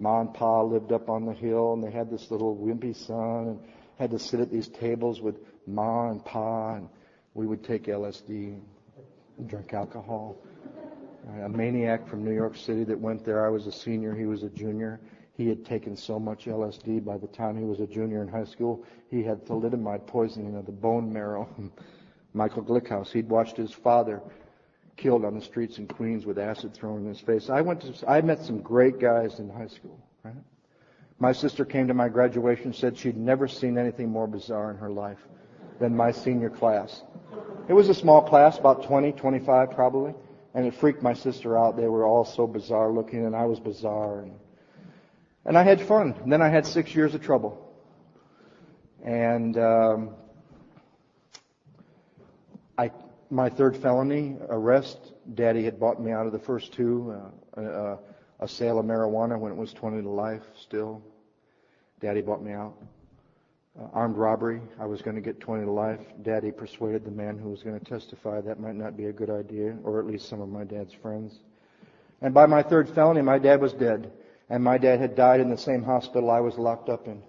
Ma and Pa lived up on the hill, and they had this little wimpy son. And had to sit at these tables with Ma and Pa, and we would take LSD drink alcohol. A maniac from New York City that went there. I was a senior, he was a junior. He had taken so much LSD by the time he was a junior in high school, he had thalidomide poisoning of the bone marrow. [LAUGHS] Michael Glickhouse, he'd watched his father killed on the streets in Queens with acid thrown in his face. I went to, I met some great guys in high school, right? My sister came to my graduation said she'd never seen anything more bizarre in her life than my senior class. It was a small class, about 20, 25 probably, and it freaked my sister out. They were all so bizarre looking, and I was bizarre. And, and I had fun. And then I had six years of trouble. And um, I my third felony arrest. Daddy had bought me out of the first two. Uh, uh, a sale of marijuana when it was 20 to life still. Daddy bought me out. Uh, armed robbery. I was going to get 20 to life. Daddy persuaded the man who was going to testify that might not be a good idea, or at least some of my dad's friends. And by my third felony, my dad was dead. And my dad had died in the same hospital I was locked up in.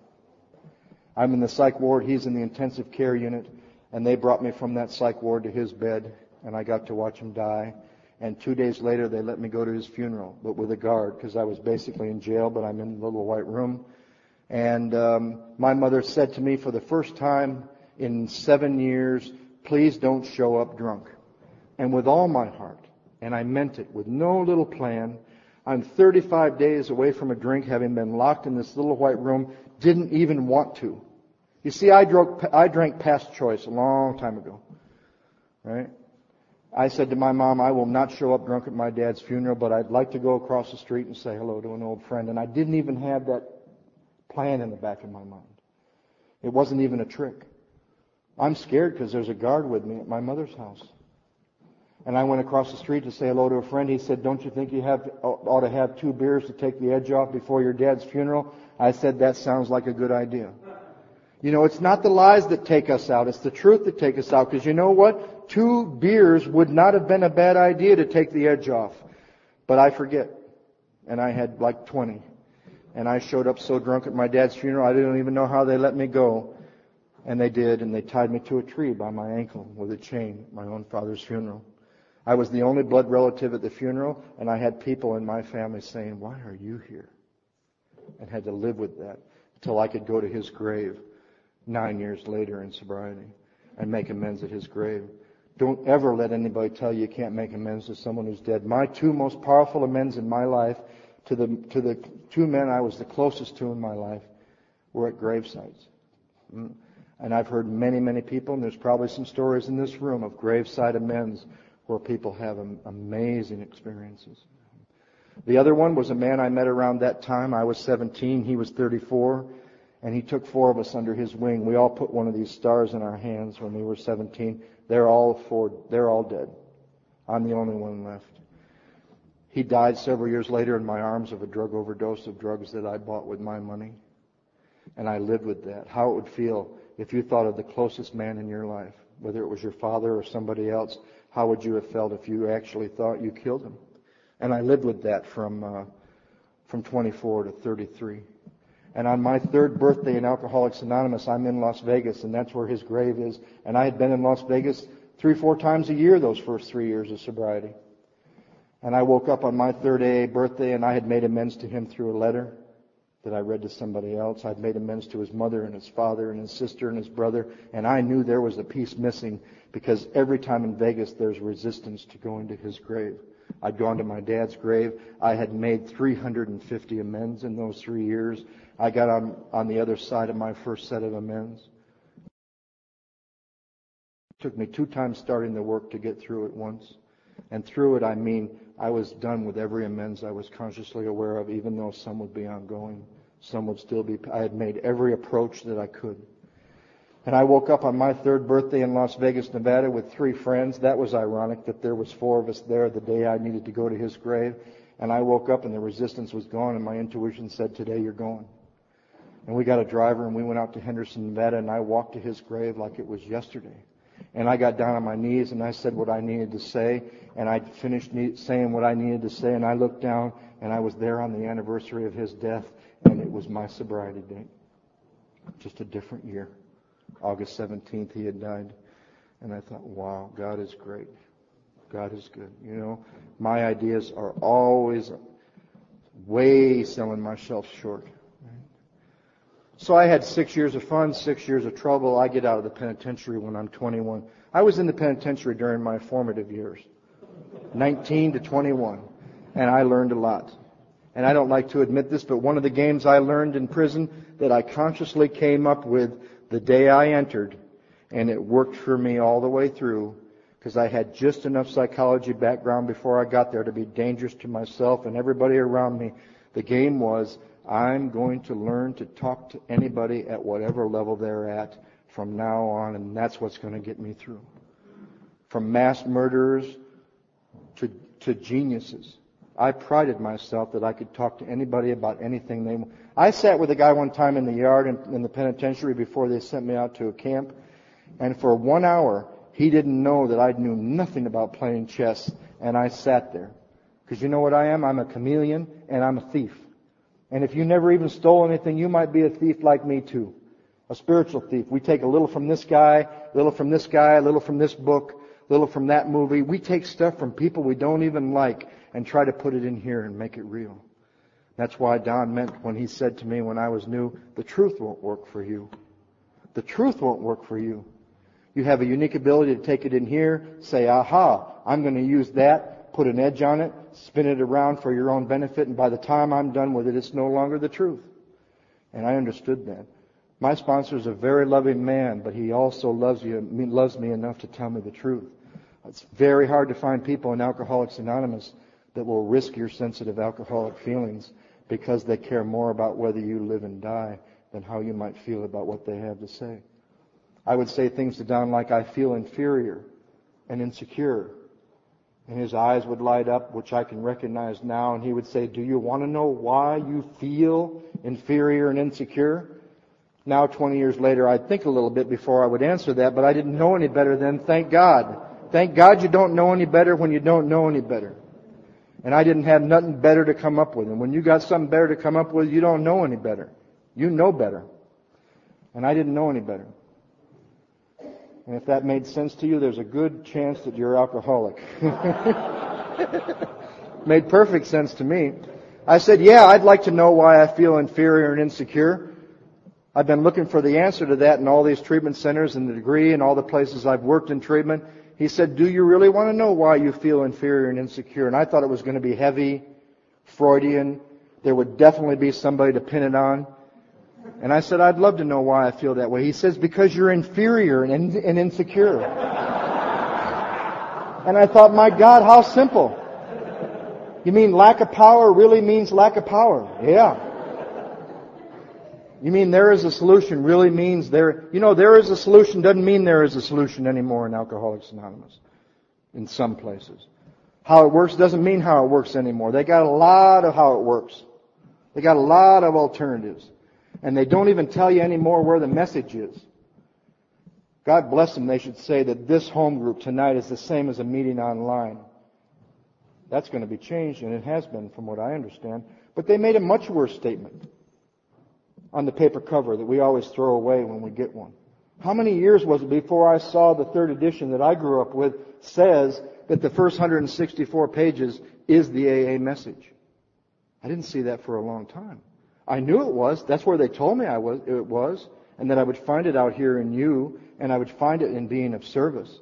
I'm in the psych ward. He's in the intensive care unit. And they brought me from that psych ward to his bed, and I got to watch him die. And two days later, they let me go to his funeral, but with a guard, because I was basically in jail, but I'm in the little white room. And um, my mother said to me for the first time in seven years, please don't show up drunk. And with all my heart, and I meant it, with no little plan, I'm 35 days away from a drink, having been locked in this little white room, didn't even want to. You see, I drank, I drank past choice a long time ago. Right? I said to my mom, I will not show up drunk at my dad's funeral, but I'd like to go across the street and say hello to an old friend. And I didn't even have that plan in the back of my mind. It wasn't even a trick. I'm scared because there's a guard with me at my mother's house. And I went across the street to say hello to a friend. He said, don't you think you have, ought to have two beers to take the edge off before your dad's funeral? I said, that sounds like a good idea. You know, it's not the lies that take us out. It's the truth that take us out. Because you know what? Two beers would not have been a bad idea to take the edge off. But I forget. And I had like 20. And I showed up so drunk at my dad's funeral, I didn't even know how they let me go. And they did, and they tied me to a tree by my ankle with a chain at my own father's funeral. I was the only blood relative at the funeral, and I had people in my family saying, Why are you here? And had to live with that until I could go to his grave nine years later in sobriety and make amends at his grave. Don't ever let anybody tell you you can't make amends to someone who's dead. My two most powerful amends in my life to the, to the two men I was the closest to in my life were at grave sites. Mm. And I've heard many, many people, and there's probably some stories in this room of graveside amends where people have amazing experiences. The other one was a man I met around that time. I was 17, he was 34 and he took four of us under his wing. We all put one of these stars in our hands when we were 17. They're all four, they're all dead. I'm the only one left. He died several years later in my arms of a drug overdose of drugs that I bought with my money. And I lived with that. How it would feel if you thought of the closest man in your life, whether it was your father or somebody else, how would you have felt if you actually thought you killed him? And I lived with that from, uh, from 24 to 33. And on my third birthday in Alcoholics Anonymous, I'm in Las Vegas, and that's where his grave is. And I had been in Las Vegas three, four times a year those first three years of sobriety. And I woke up on my third AA birthday, and I had made amends to him through a letter that I read to somebody else. I'd made amends to his mother and his father and his sister and his brother, and I knew there was a piece missing because every time in Vegas there's resistance to going to his grave. I'd gone to my dad's grave. I had made 350 amends in those three years. I got on, on the other side of my first set of amends. It took me two times starting the work to get through it once. And through it, I mean, I was done with every amends I was consciously aware of, even though some would be ongoing. Some would still be, I had made every approach that I could. And I woke up on my third birthday in Las Vegas, Nevada with three friends. That was ironic that there was four of us there the day I needed to go to his grave. And I woke up and the resistance was gone and my intuition said, today you're going. And we got a driver and we went out to Henderson, Nevada, and I walked to his grave like it was yesterday. And I got down on my knees and I said what I needed to say, and I finished saying what I needed to say, and I looked down and I was there on the anniversary of his death, and it was my sobriety date. Just a different year. August 17th, he had died. And I thought, wow, God is great. God is good. You know, my ideas are always way selling myself short. So I had six years of fun, six years of trouble. I get out of the penitentiary when I'm 21. I was in the penitentiary during my formative years, 19 to 21, and I learned a lot. And I don't like to admit this, but one of the games I learned in prison that I consciously came up with the day I entered, and it worked for me all the way through, because I had just enough psychology background before I got there to be dangerous to myself and everybody around me. The game was I'm going to learn to talk to anybody at whatever level they're at from now on, and that's what's going to get me through. From mass murderers to, to geniuses. I prided myself that I could talk to anybody about anything they. I sat with a guy one time in the yard in, in the penitentiary before they sent me out to a camp, and for one hour, he didn't know that I knew nothing about playing chess, and I sat there. Because you know what I am? I'm a chameleon, and I'm a thief. And if you never even stole anything, you might be a thief like me too. A spiritual thief. We take a little from this guy, a little from this guy, a little from this book, little from that movie. We take stuff from people we don't even like and try to put it in here and make it real. That's why Don meant when he said to me when I was new, the truth won't work for you. The truth won't work for you. You have a unique ability to take it in here, say, aha, I'm going to use that, put an edge on it, spin it around for your own benefit, and by the time I'm done with it, it's no longer the truth. And I understood that. My sponsor is a very loving man, but he also loves you, loves me enough to tell me the truth. It's very hard to find people in Alcoholics Anonymous that will risk your sensitive alcoholic feelings because they care more about whether you live and die than how you might feel about what they have to say. I would say things to Don like, I feel inferior and insecure and his eyes would light up, which I can recognize now, and he would say, Do you want to know why you feel inferior and insecure? Now, 20 years later, I'd think a little bit before I would answer that, but I didn't know any better then. Thank God. Thank God you don't know any better when you don't know any better. And I didn't have nothing better to come up with. And when you got something better to come up with, you don't know any better. You know better. And I didn't know any better. And if that made sense to you, there's a good chance that you're alcoholic. [LAUGHS] made perfect sense to me. I said, yeah, I'd like to know why I feel inferior and insecure. I've been looking for the answer to that in all these treatment centers and the degree and all the places I've worked in treatment. He said, do you really want to know why you feel inferior and insecure? And I thought it was going to be heavy, Freudian. There would definitely be somebody to pin it on. And I said, I'd love to know why I feel that way. He says, because you're inferior and, and insecure. [LAUGHS] and I thought, my God, how simple. You mean lack of power really means lack of power? Yeah. You mean there is a solution really means there, you know, there is a solution doesn't mean there is a solution anymore in Alcoholics Anonymous. In some places. How it works doesn't mean how it works anymore. They got a lot of how it works. They got a lot of alternatives and they don't even tell you anymore where the message is. God bless them, they should say that this home group tonight is the same as a meeting online. That's going to be changed, and it has been from what I understand. But they made a much worse statement on the paper cover that we always throw away when we get one. How many years was it before I saw the third edition that I grew up with says that the first 164 pages is the AA message? I didn't see that for a long time. I knew it was. That's where they told me I was, it was. And that I would find it out here in you, and I would find it in being of service.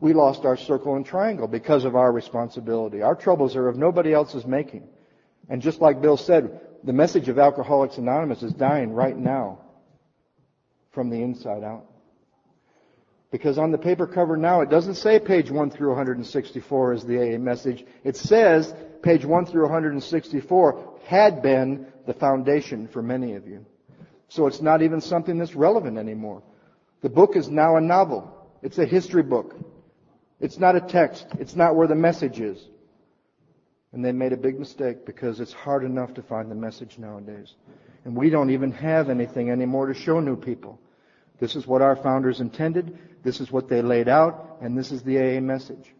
We lost our circle and triangle because of our responsibility. Our troubles are of nobody else's making. And just like Bill said, the message of Alcoholics Anonymous is dying right now from the inside out. Because on the paper cover now, it doesn't say page 1 through 164 is the AA message. It says page 1 through 164 had been the foundation for many of you. So it's not even something that's relevant anymore. The book is now a novel. It's a history book. It's not a text. It's not where the message is. And they made a big mistake because it's hard enough to find the message nowadays. And we don't even have anything anymore to show new people. This is what our founders intended. This is what they laid out. And this is the AA message.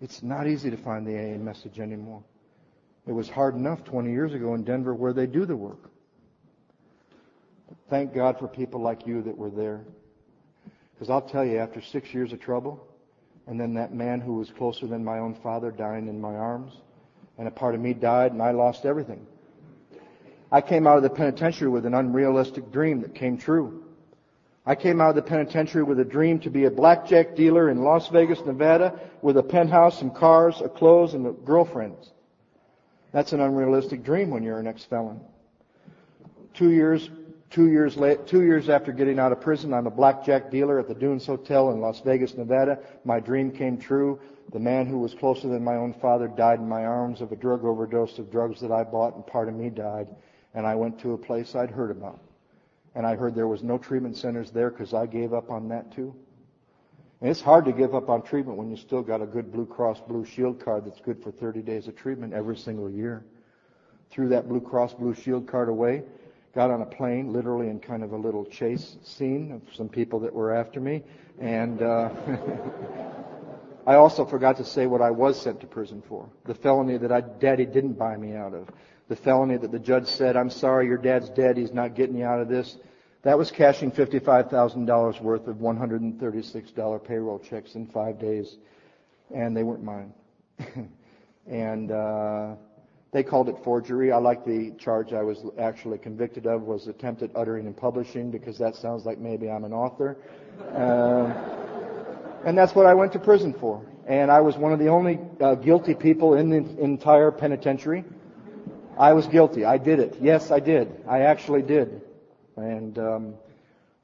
It's not easy to find the AA message anymore. It was hard enough 20 years ago in Denver where they do the work. But thank God for people like you that were there Because I'll tell you, after six years of trouble, and then that man who was closer than my own father dying in my arms, and a part of me died, and I lost everything. I came out of the penitentiary with an unrealistic dream that came true. I came out of the penitentiary with a dream to be a blackjack dealer in Las Vegas, Nevada, with a penthouse, some cars, a clothes, and a girlfriends. That's an unrealistic dream when you're an ex-felon. Two years, two years late, two years after getting out of prison, I'm a blackjack dealer at the Dunes Hotel in Las Vegas, Nevada. My dream came true. The man who was closer than my own father died in my arms of a drug overdose of drugs that I bought, and part of me died. And I went to a place I'd heard about. And I heard there was no treatment centers there because I gave up on that too. And it's hard to give up on treatment when you still got a good Blue Cross Blue Shield card that's good for 30 days of treatment every single year. Threw that Blue Cross Blue Shield card away, got on a plane, literally in kind of a little chase scene of some people that were after me, and uh, [LAUGHS] I also forgot to say what I was sent to prison for. The felony that I, Daddy didn't buy me out of the felony that the judge said, I'm sorry, your dad's dead, he's not getting you out of this. That was cashing $55,000 worth of $136 payroll checks in five days, and they weren't mine. [LAUGHS] and uh, they called it forgery. I like the charge I was actually convicted of was attempted uttering and publishing because that sounds like maybe I'm an author. Uh, and that's what I went to prison for. And I was one of the only uh, guilty people in the entire penitentiary. I was guilty. I did it. Yes, I did. I actually did. And um,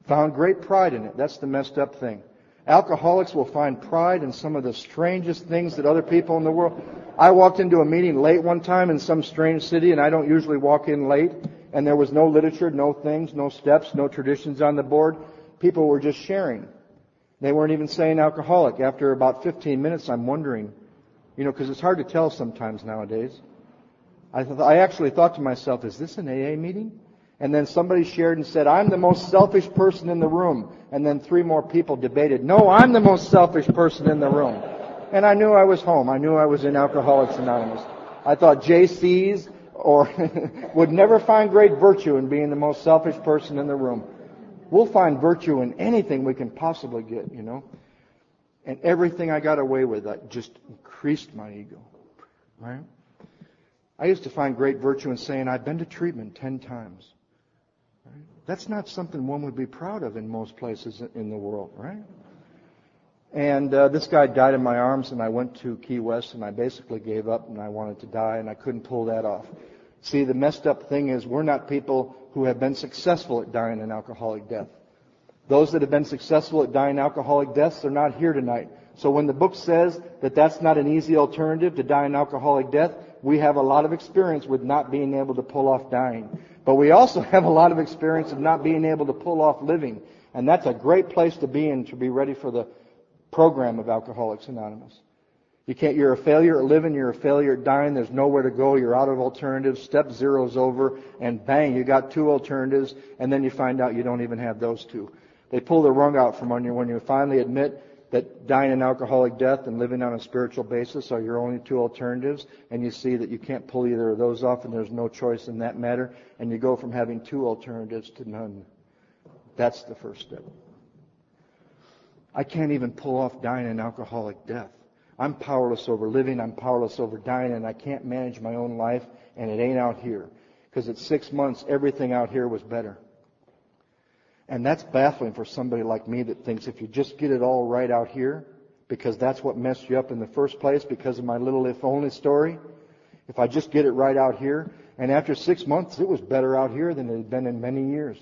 found great pride in it. That's the messed up thing. Alcoholics will find pride in some of the strangest things that other people in the world. I walked into a meeting late one time in some strange city, and I don't usually walk in late, and there was no literature, no things, no steps, no traditions on the board. People were just sharing. They weren't even saying alcoholic. After about 15 minutes, I'm wondering, you know, because it's hard to tell sometimes nowadays. I, th- I actually thought to myself, is this an AA meeting? And then somebody shared and said, I'm the most selfish person in the room. And then three more people debated, no, I'm the most selfish person in the room. And I knew I was home. I knew I was in Alcoholics Anonymous. I thought JC's or [LAUGHS] would never find great virtue in being the most selfish person in the room. We'll find virtue in anything we can possibly get, you know. And everything I got away with, I just increased my ego. Right? I used to find great virtue in saying, I've been to treatment ten times. That's not something one would be proud of in most places in the world, right? And uh, this guy died in my arms, and I went to Key West, and I basically gave up, and I wanted to die, and I couldn't pull that off. See, the messed up thing is we're not people who have been successful at dying an alcoholic death. Those that have been successful at dying alcoholic deaths are not here tonight. So when the book says that that's not an easy alternative to die an alcoholic death, we have a lot of experience with not being able to pull off dying. But we also [LAUGHS] have a lot of experience of not being able to pull off living. And that's a great place to be in to be ready for the program of Alcoholics Anonymous. You can't, you're a failure at living, you're a failure at dying, there's nowhere to go, you're out of alternatives, step zero's over, and bang, you got two alternatives, and then you find out you don't even have those two. They pull the rug out from under you when you finally admit that dying an alcoholic death and living on a spiritual basis are your only two alternatives, and you see that you can't pull either of those off and there's no choice in that matter, and you go from having two alternatives to none. That's the first step. I can't even pull off dying an alcoholic death. I'm powerless over living, I'm powerless over dying, and I can't manage my own life, and it ain't out here. Because at six months, everything out here was better. And that's baffling for somebody like me that thinks if you just get it all right out here, because that's what messed you up in the first place because of my little if only story, if I just get it right out here, and after six months it was better out here than it had been in many years.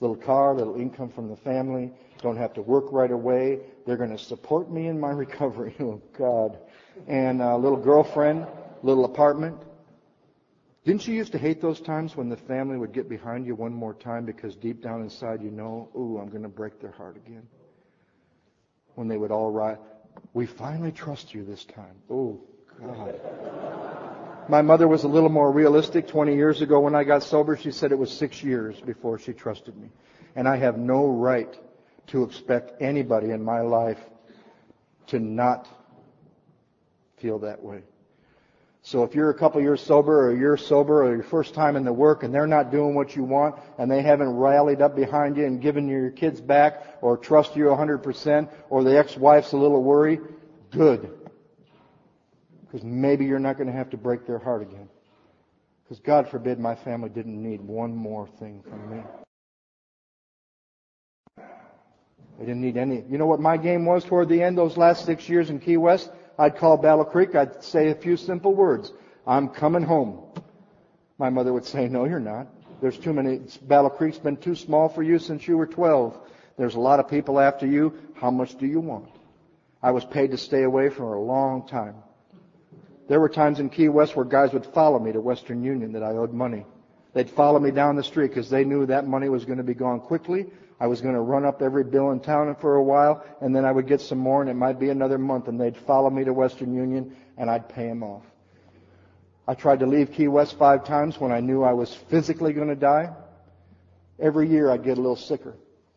Little car, little income from the family, don't have to work right away. They're going to support me in my [LAUGHS] recovery. oh God. And a little girlfriend, little apartment, didn't you used to hate those times when the family would get behind you one more time because deep down inside you know, ooh, I'm going to break their heart again? When they would all write, we finally trust you this time. Oh, God. My mother was a little more realistic 20 years ago when I got sober. She said it was six years before she trusted me. And I have no right to expect anybody in my life to not feel that way. So if you're a couple years sober or you're sober or your first time in the work and they're not doing what you want and they haven't rallied up behind you and given your kids back or trust you 100% or the ex-wife's a little worried, good. Because maybe you're not going to have to break their heart again. Because God forbid my family didn't need one more thing from me. They didn't need any. You know what my game was toward the end, those last six years in Key West? I'd call Battle Creek, I'd say a few simple words. I'm coming home. My mother would say, no, you're not. There's too many, Battle Creek's been too small for you since you were 12. There's a lot of people after you. How much do you want? I was paid to stay away for a long time. There were times in Key West where guys would follow me to Western Union that I owed money. They'd follow me down the street because they knew that money was going to be gone quickly I was going to run up every bill in town for a while, and then I would get some more, and it might be another month, and they'd follow me to Western Union, and I'd pay them off. I tried to leave Key West five times when I knew I was physically going to die. Every year I'd get a little sicker,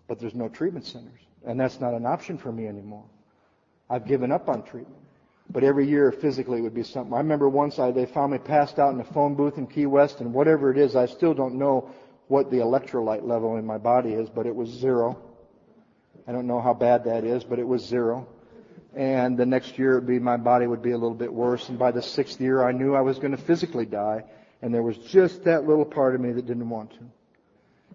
but there's no treatment centers, and that's not an option for me anymore. I've given up on treatment. But every year physically it would be something. I remember once I, they found me passed out in a phone booth in Key West, and whatever it is, I still don't know what the electrolyte level in my body is, but it was zero. I don't know how bad that is, but it was zero. And the next year would be my body would be a little bit worse. And by the sixth year, I knew I was going to physically die. And there was just that little part of me that didn't want to.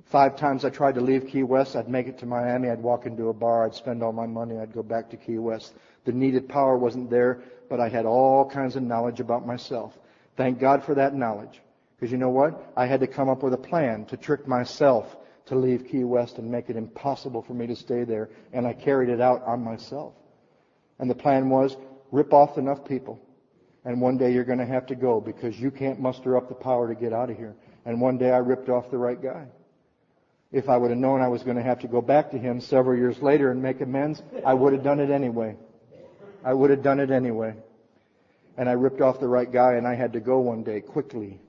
Five times I tried to leave Key West. I'd make it to Miami. I'd walk into a bar. I'd spend all my money. I'd go back to Key West. The needed power wasn't there, but I had all kinds of knowledge about myself. Thank God for that knowledge. Because you know what? I had to come up with a plan to trick myself to leave Key West and make it impossible for me to stay there. And I carried it out on myself. And the plan was rip off enough people. And one day you're going to have to go because you can't muster up the power to get out of here. And one day I ripped off the right guy. If I would have known I was going to have to go back to him several years later and make amends, I would have done it anyway. I would have done it anyway. And I ripped off the right guy and I had to go one day quickly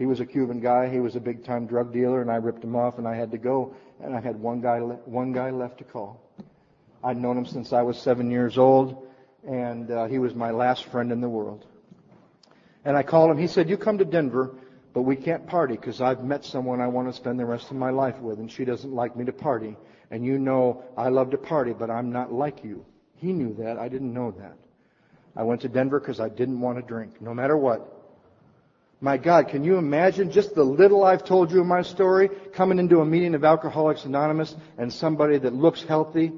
he was a Cuban guy. He was a big time drug dealer, and I ripped him off, and I had to go. And I had one guy, le- one guy left to call. I'd known him since I was seven years old, and uh, he was my last friend in the world. And I called him. He said, "You come to Denver, but we can't party because I've met someone I want to spend the rest of my life with, and she doesn't like me to party. And you know I love to party, but I'm not like you." He knew that. I didn't know that. I went to Denver because I didn't want to drink, no matter what. My God, can you imagine just the little I've told you in my story, coming into a meeting of Alcoholics Anonymous and somebody that looks healthy,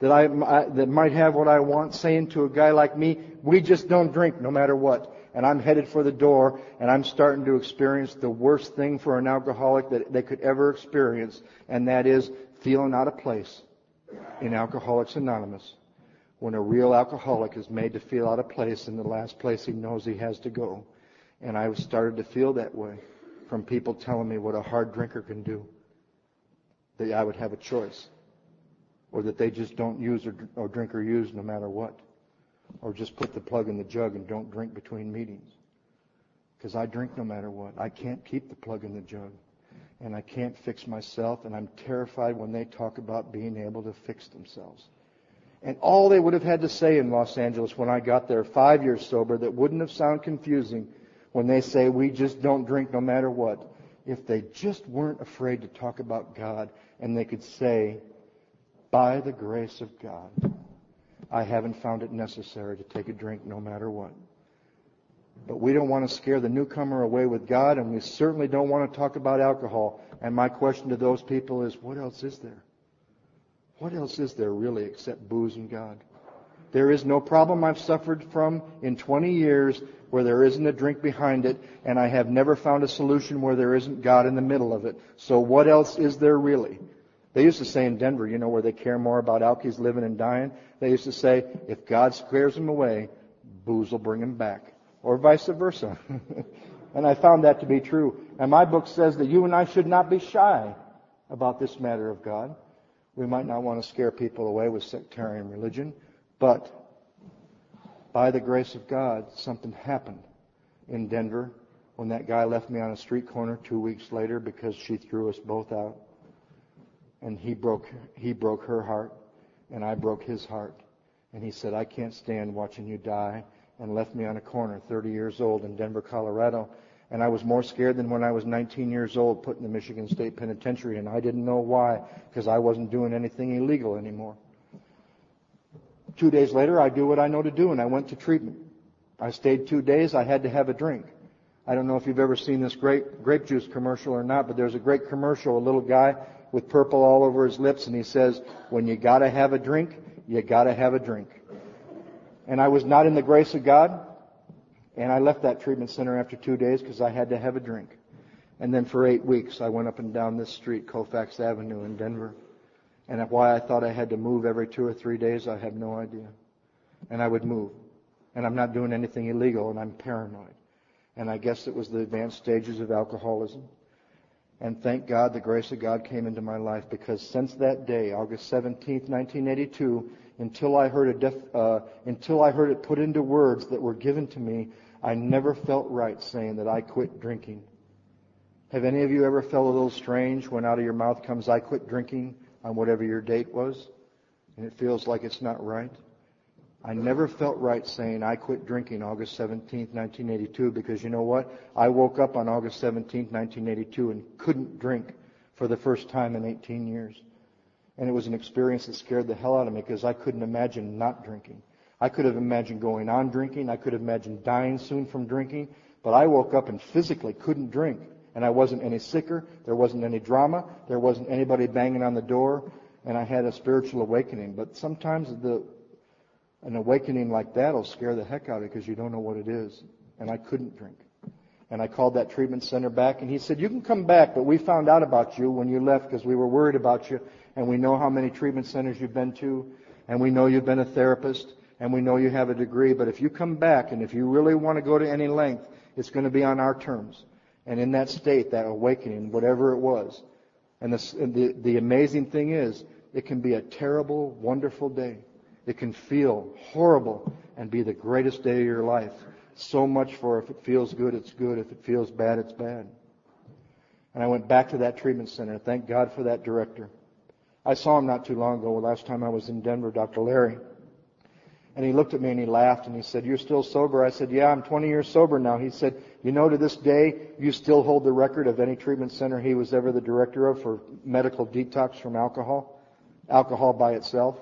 that I, I, that might have what I want, saying to a guy like me, we just don't drink no matter what. And I'm headed for the door, and I'm starting to experience the worst thing for an alcoholic that they could ever experience, and that is feeling out of place in Alcoholics Anonymous. When a real alcoholic is made to feel out of place in the last place he knows he has to go. And I started to feel that way from people telling me what a hard drinker can do. That I would have a choice. Or that they just don't use or, or drink or use no matter what. Or just put the plug in the jug and don't drink between meetings. Because I drink no matter what. I can't keep the plug in the jug. And I can't fix myself. And I'm terrified when they talk about being able to fix themselves. And all they would have had to say in Los Angeles when I got there, five years sober, that wouldn't have sounded confusing when they say we just don't drink no matter what, if they just weren't afraid to talk about God and they could say, by the grace of God, I haven't found it necessary to take a drink no matter what. But we don't want to scare the newcomer away with God, and we certainly don't want to talk about alcohol. And my question to those people is, what else is there? What else is there really except booze and God? There is no problem I've suffered from in 20 years where there isn't a drink behind it, and I have never found a solution where there isn't God in the middle of it. So what else is there really? They used to say in Denver, you know, where they care more about alkies living and dying, they used to say, if God scares them away, booze will bring them back. Or vice versa. [LAUGHS] and I found that to be true. And my book says that you and I should not be shy about this matter of God. We might not want to scare people away with sectarian religion. But by the grace of God, something happened in Denver when that guy left me on a street corner two weeks later because she threw us both out. And he broke, he broke her heart, and I broke his heart. And he said, I can't stand watching you die, and left me on a corner, 30 years old in Denver, Colorado. And I was more scared than when I was 19 years old put in the Michigan State Penitentiary, and I didn't know why, because I wasn't doing anything illegal anymore. Two days later, I do what I know to do, and I went to treatment. I stayed two days. I had to have a drink. I don't know if you've ever seen this grape, grape juice commercial or not, but there's a great commercial, a little guy with purple all over his lips, and he says, when you gotta have a drink, you gotta have a drink. And I was not in the grace of God, and I left that treatment center after two days because I had to have a drink. And then for eight weeks, I went up and down this street, Colfax Avenue in Denver. And why I thought I had to move every two or three days, I have no idea. And I would move. And I'm not doing anything illegal, and I'm paranoid. And I guess it was the advanced stages of alcoholism. And thank God the grace of God came into my life because since that day, August 17th, 1982, until I heard, def, uh, until I heard it put into words that were given to me, I never felt right saying that I quit drinking. Have any of you ever felt a little strange when out of your mouth comes, I quit drinking on whatever your date was? And it feels like it's not right? I never felt right saying I quit drinking August 17, 1982, because you know what? I woke up on August 17, 1982 and couldn't drink for the first time in 18 years. And it was an experience that scared the hell out of me because I couldn't imagine not drinking. I could have imagined going on drinking. I could have imagined dying soon from drinking. But I woke up and physically couldn't drink. And I wasn't any sicker. There wasn't any drama. There wasn't anybody banging on the door. And I had a spiritual awakening. But sometimes the an awakening like that will scare the heck out of you because you don't know what it is. And I couldn't drink. And I called that treatment center back and he said, you can come back, but we found out about you when you left because we were worried about you and we know how many treatment centers you've been to and we know you've been a therapist and we know you have a degree, but if you come back and if you really want to go to any length, it's going to be on our terms. And in that state, that awakening, whatever it was. And the, the, the amazing thing is, it can be a terrible, wonderful day. It can feel horrible and be the greatest day of your life. So much for if it feels good, it's good. If it feels bad, it's bad. And I went back to that treatment center. Thank God for that director. I saw him not too long ago. Last time I was in Denver, Dr. Larry. And he looked at me and he laughed and he said, You're still sober? I said, Yeah, I'm 20 years sober now. He said, You know, to this day, you still hold the record of any treatment center he was ever the director of for medical detox from alcohol, alcohol by itself.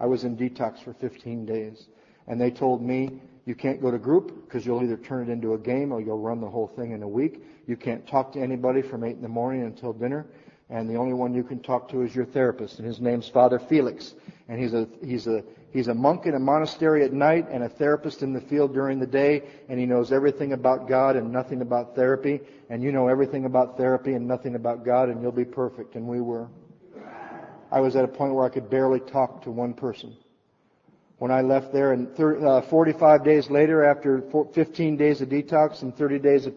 I was in detox for 15 days. And they told me, you can't go to group because you'll either turn it into a game or you'll run the whole thing in a week. You can't talk to anybody from 8 in the morning until dinner. And the only one you can talk to is your therapist. And his name's Father Felix. And he's a, he's a, he's a monk in a monastery at night and a therapist in the field during the day. And he knows everything about God and nothing about therapy. And you know everything about therapy and nothing about God and you'll be perfect. And we were. I was at a point where I could barely talk to one person. When I left there, and 30, uh, 45 days later, after 15 days of detox and 30 days of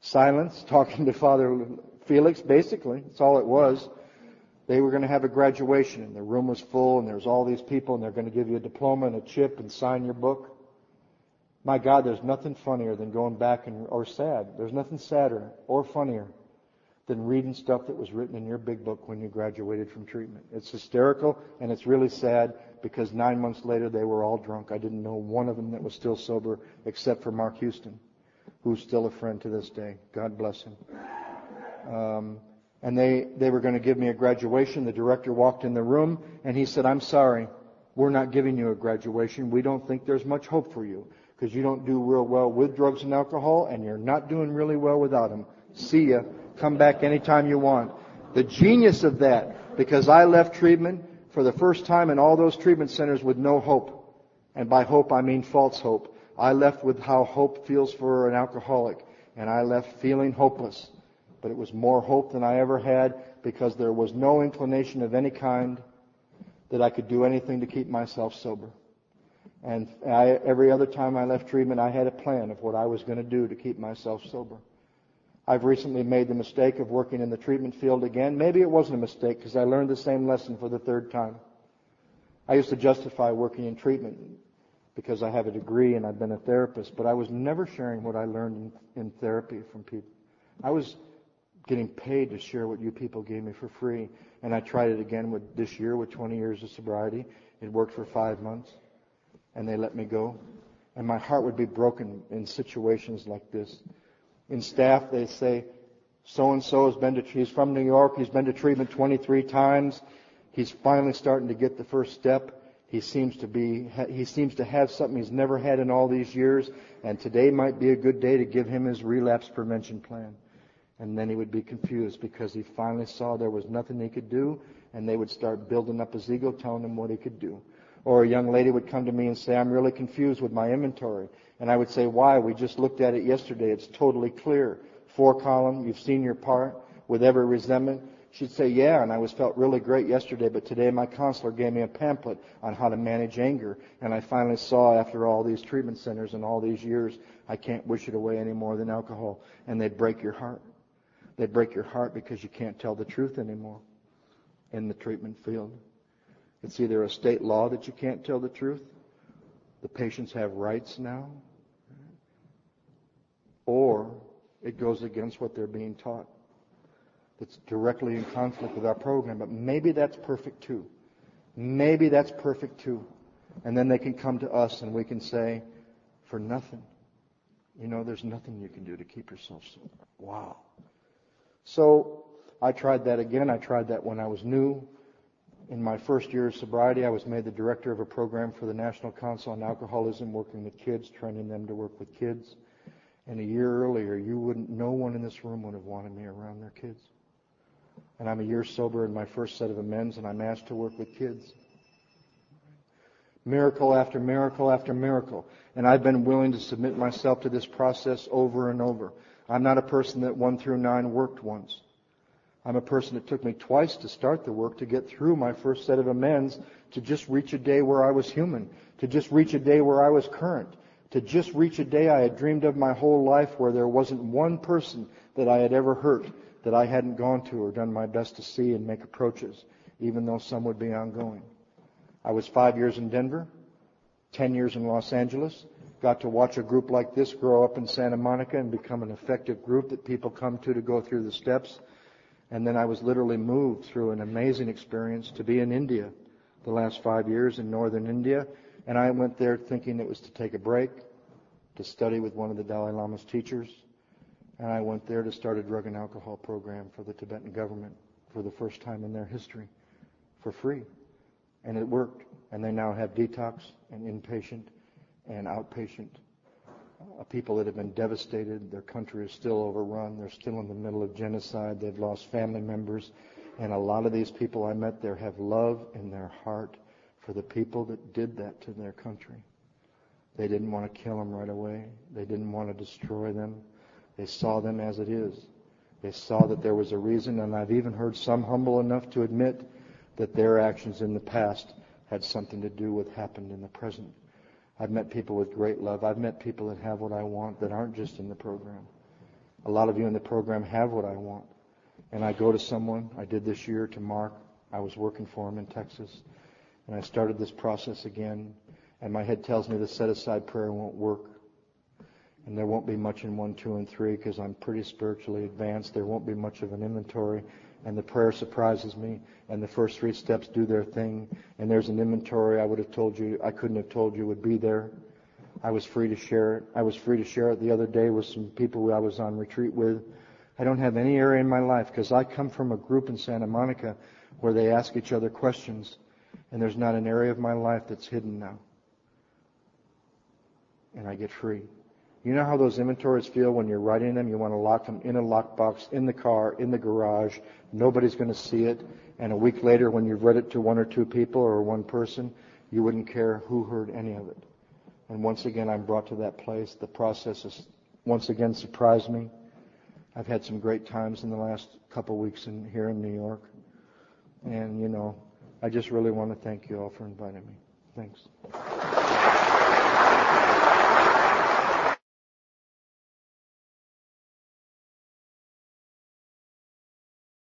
silence, [LAUGHS] talking to Father Felix, basically, that's all it was. They were going to have a graduation, and the room was full, and there was all these people, and they're going to give you a diploma and a chip and sign your book. My God, there's nothing funnier than going back and, or sad. There's nothing sadder or funnier than reading stuff that was written in your big book when you graduated from treatment. It's hysterical and it's really sad because nine months later they were all drunk. I didn't know one of them that was still sober except for Mark Houston, who's still a friend to this day. God bless him. Um, and they, they were going to give me a graduation. The director walked in the room and he said, I'm sorry. We're not giving you a graduation. We don't think there's much hope for you because you don't do real well with drugs and alcohol and you're not doing really well without them. See ya. Come back anytime you want. The genius of that, because I left treatment for the first time in all those treatment centers with no hope. And by hope, I mean false hope. I left with how hope feels for an alcoholic. And I left feeling hopeless. But it was more hope than I ever had because there was no inclination of any kind that I could do anything to keep myself sober. And I, every other time I left treatment, I had a plan of what I was going to do to keep myself sober. I've recently made the mistake of working in the treatment field again. Maybe it wasn't a mistake because I learned the same lesson for the third time. I used to justify working in treatment because I have a degree and I've been a therapist, but I was never sharing what I learned in, in therapy from people. I was getting paid to share what you people gave me for free. And I tried it again with this year with 20 years of sobriety. It worked for five months and they let me go. And my heart would be broken in situations like this. In staff, they say, so and so has been to, he's from New York, he's been to treatment 23 times, he's finally starting to get the first step. He seems to be, he seems to have something he's never had in all these years, and today might be a good day to give him his relapse prevention plan. And then he would be confused because he finally saw there was nothing he could do, and they would start building up his ego, telling him what he could do. Or a young lady would come to me and say, I'm really confused with my inventory. And I would say, why? We just looked at it yesterday. It's totally clear. Four column, you've seen your part with every resentment. She'd say, yeah, and I was felt really great yesterday, but today my counselor gave me a pamphlet on how to manage anger. And I finally saw after all these treatment centers and all these years, I can't wish it away any more than alcohol. And they'd break your heart. They'd break your heart because you can't tell the truth anymore in the treatment field. It's either a state law that you can't tell the truth, the patients have rights now, or it goes against what they're being taught. It's directly in conflict with our program, but maybe that's perfect too. Maybe that's perfect too. And then they can come to us and we can say, for nothing. You know, there's nothing you can do to keep yourself sober. Wow. So I tried that again. I tried that when I was new. In my first year of sobriety, I was made the director of a program for the National Council on Alcoholism, working with kids, training them to work with kids. And a year earlier, you wouldn't, no one in this room would have wanted me around their kids. And I'm a year sober in my first set of amends, and I'm asked to work with kids. Miracle after miracle after miracle. And I've been willing to submit myself to this process over and over. I'm not a person that one through nine worked once. I'm a person that took me twice to start the work to get through my first set of amends to just reach a day where I was human, to just reach a day where I was current, to just reach a day I had dreamed of my whole life where there wasn't one person that I had ever hurt that I hadn't gone to or done my best to see and make approaches, even though some would be ongoing. I was five years in Denver, ten years in Los Angeles, got to watch a group like this grow up in Santa Monica and become an effective group that people come to to go through the steps. And then I was literally moved through an amazing experience to be in India the last five years in northern India. And I went there thinking it was to take a break, to study with one of the Dalai Lama's teachers. And I went there to start a drug and alcohol program for the Tibetan government for the first time in their history for free. And it worked. And they now have detox and inpatient and outpatient Uh, people that have been devastated. Their country is still overrun. They're still in the middle of genocide. They've lost family members. And a lot of these people I met there have love in their heart for the people that did that to their country. They didn't want to kill them right away. They didn't want to destroy them. They saw them as it is. They saw that there was a reason, and I've even heard some humble enough to admit that their actions in the past had something to do with happened in the present. I've met people with great love. I've met people that have what I want that aren't just in the program. A lot of you in the program have what I want. And I go to someone, I did this year to Mark. I was working for him in Texas. And I started this process again. And my head tells me the set aside prayer won't work. And there won't be much in 1, 2, and 3 because I'm pretty spiritually advanced. There won't be much of an inventory and the prayer surprises me, and the first three steps do their thing, and there's an inventory I would have told you, I couldn't have told you would be there. I was free to share it. I was free to share it the other day with some people I was on retreat with. I don't have any area in my life because I come from a group in Santa Monica where they ask each other questions, and there's not an area of my life that's hidden now. And I get free. You know how those inventories feel when you're writing them? You want to lock them in a lockbox, in the car, in the garage. Nobody's going to see it. And a week later, when you've read it to one or two people or one person, you wouldn't care who heard any of it. And once again, I'm brought to that place. The process has once again surprised me. I've had some great times in the last couple weeks in, here in New York. And, you know, I just really want to thank you all for inviting me. Thanks.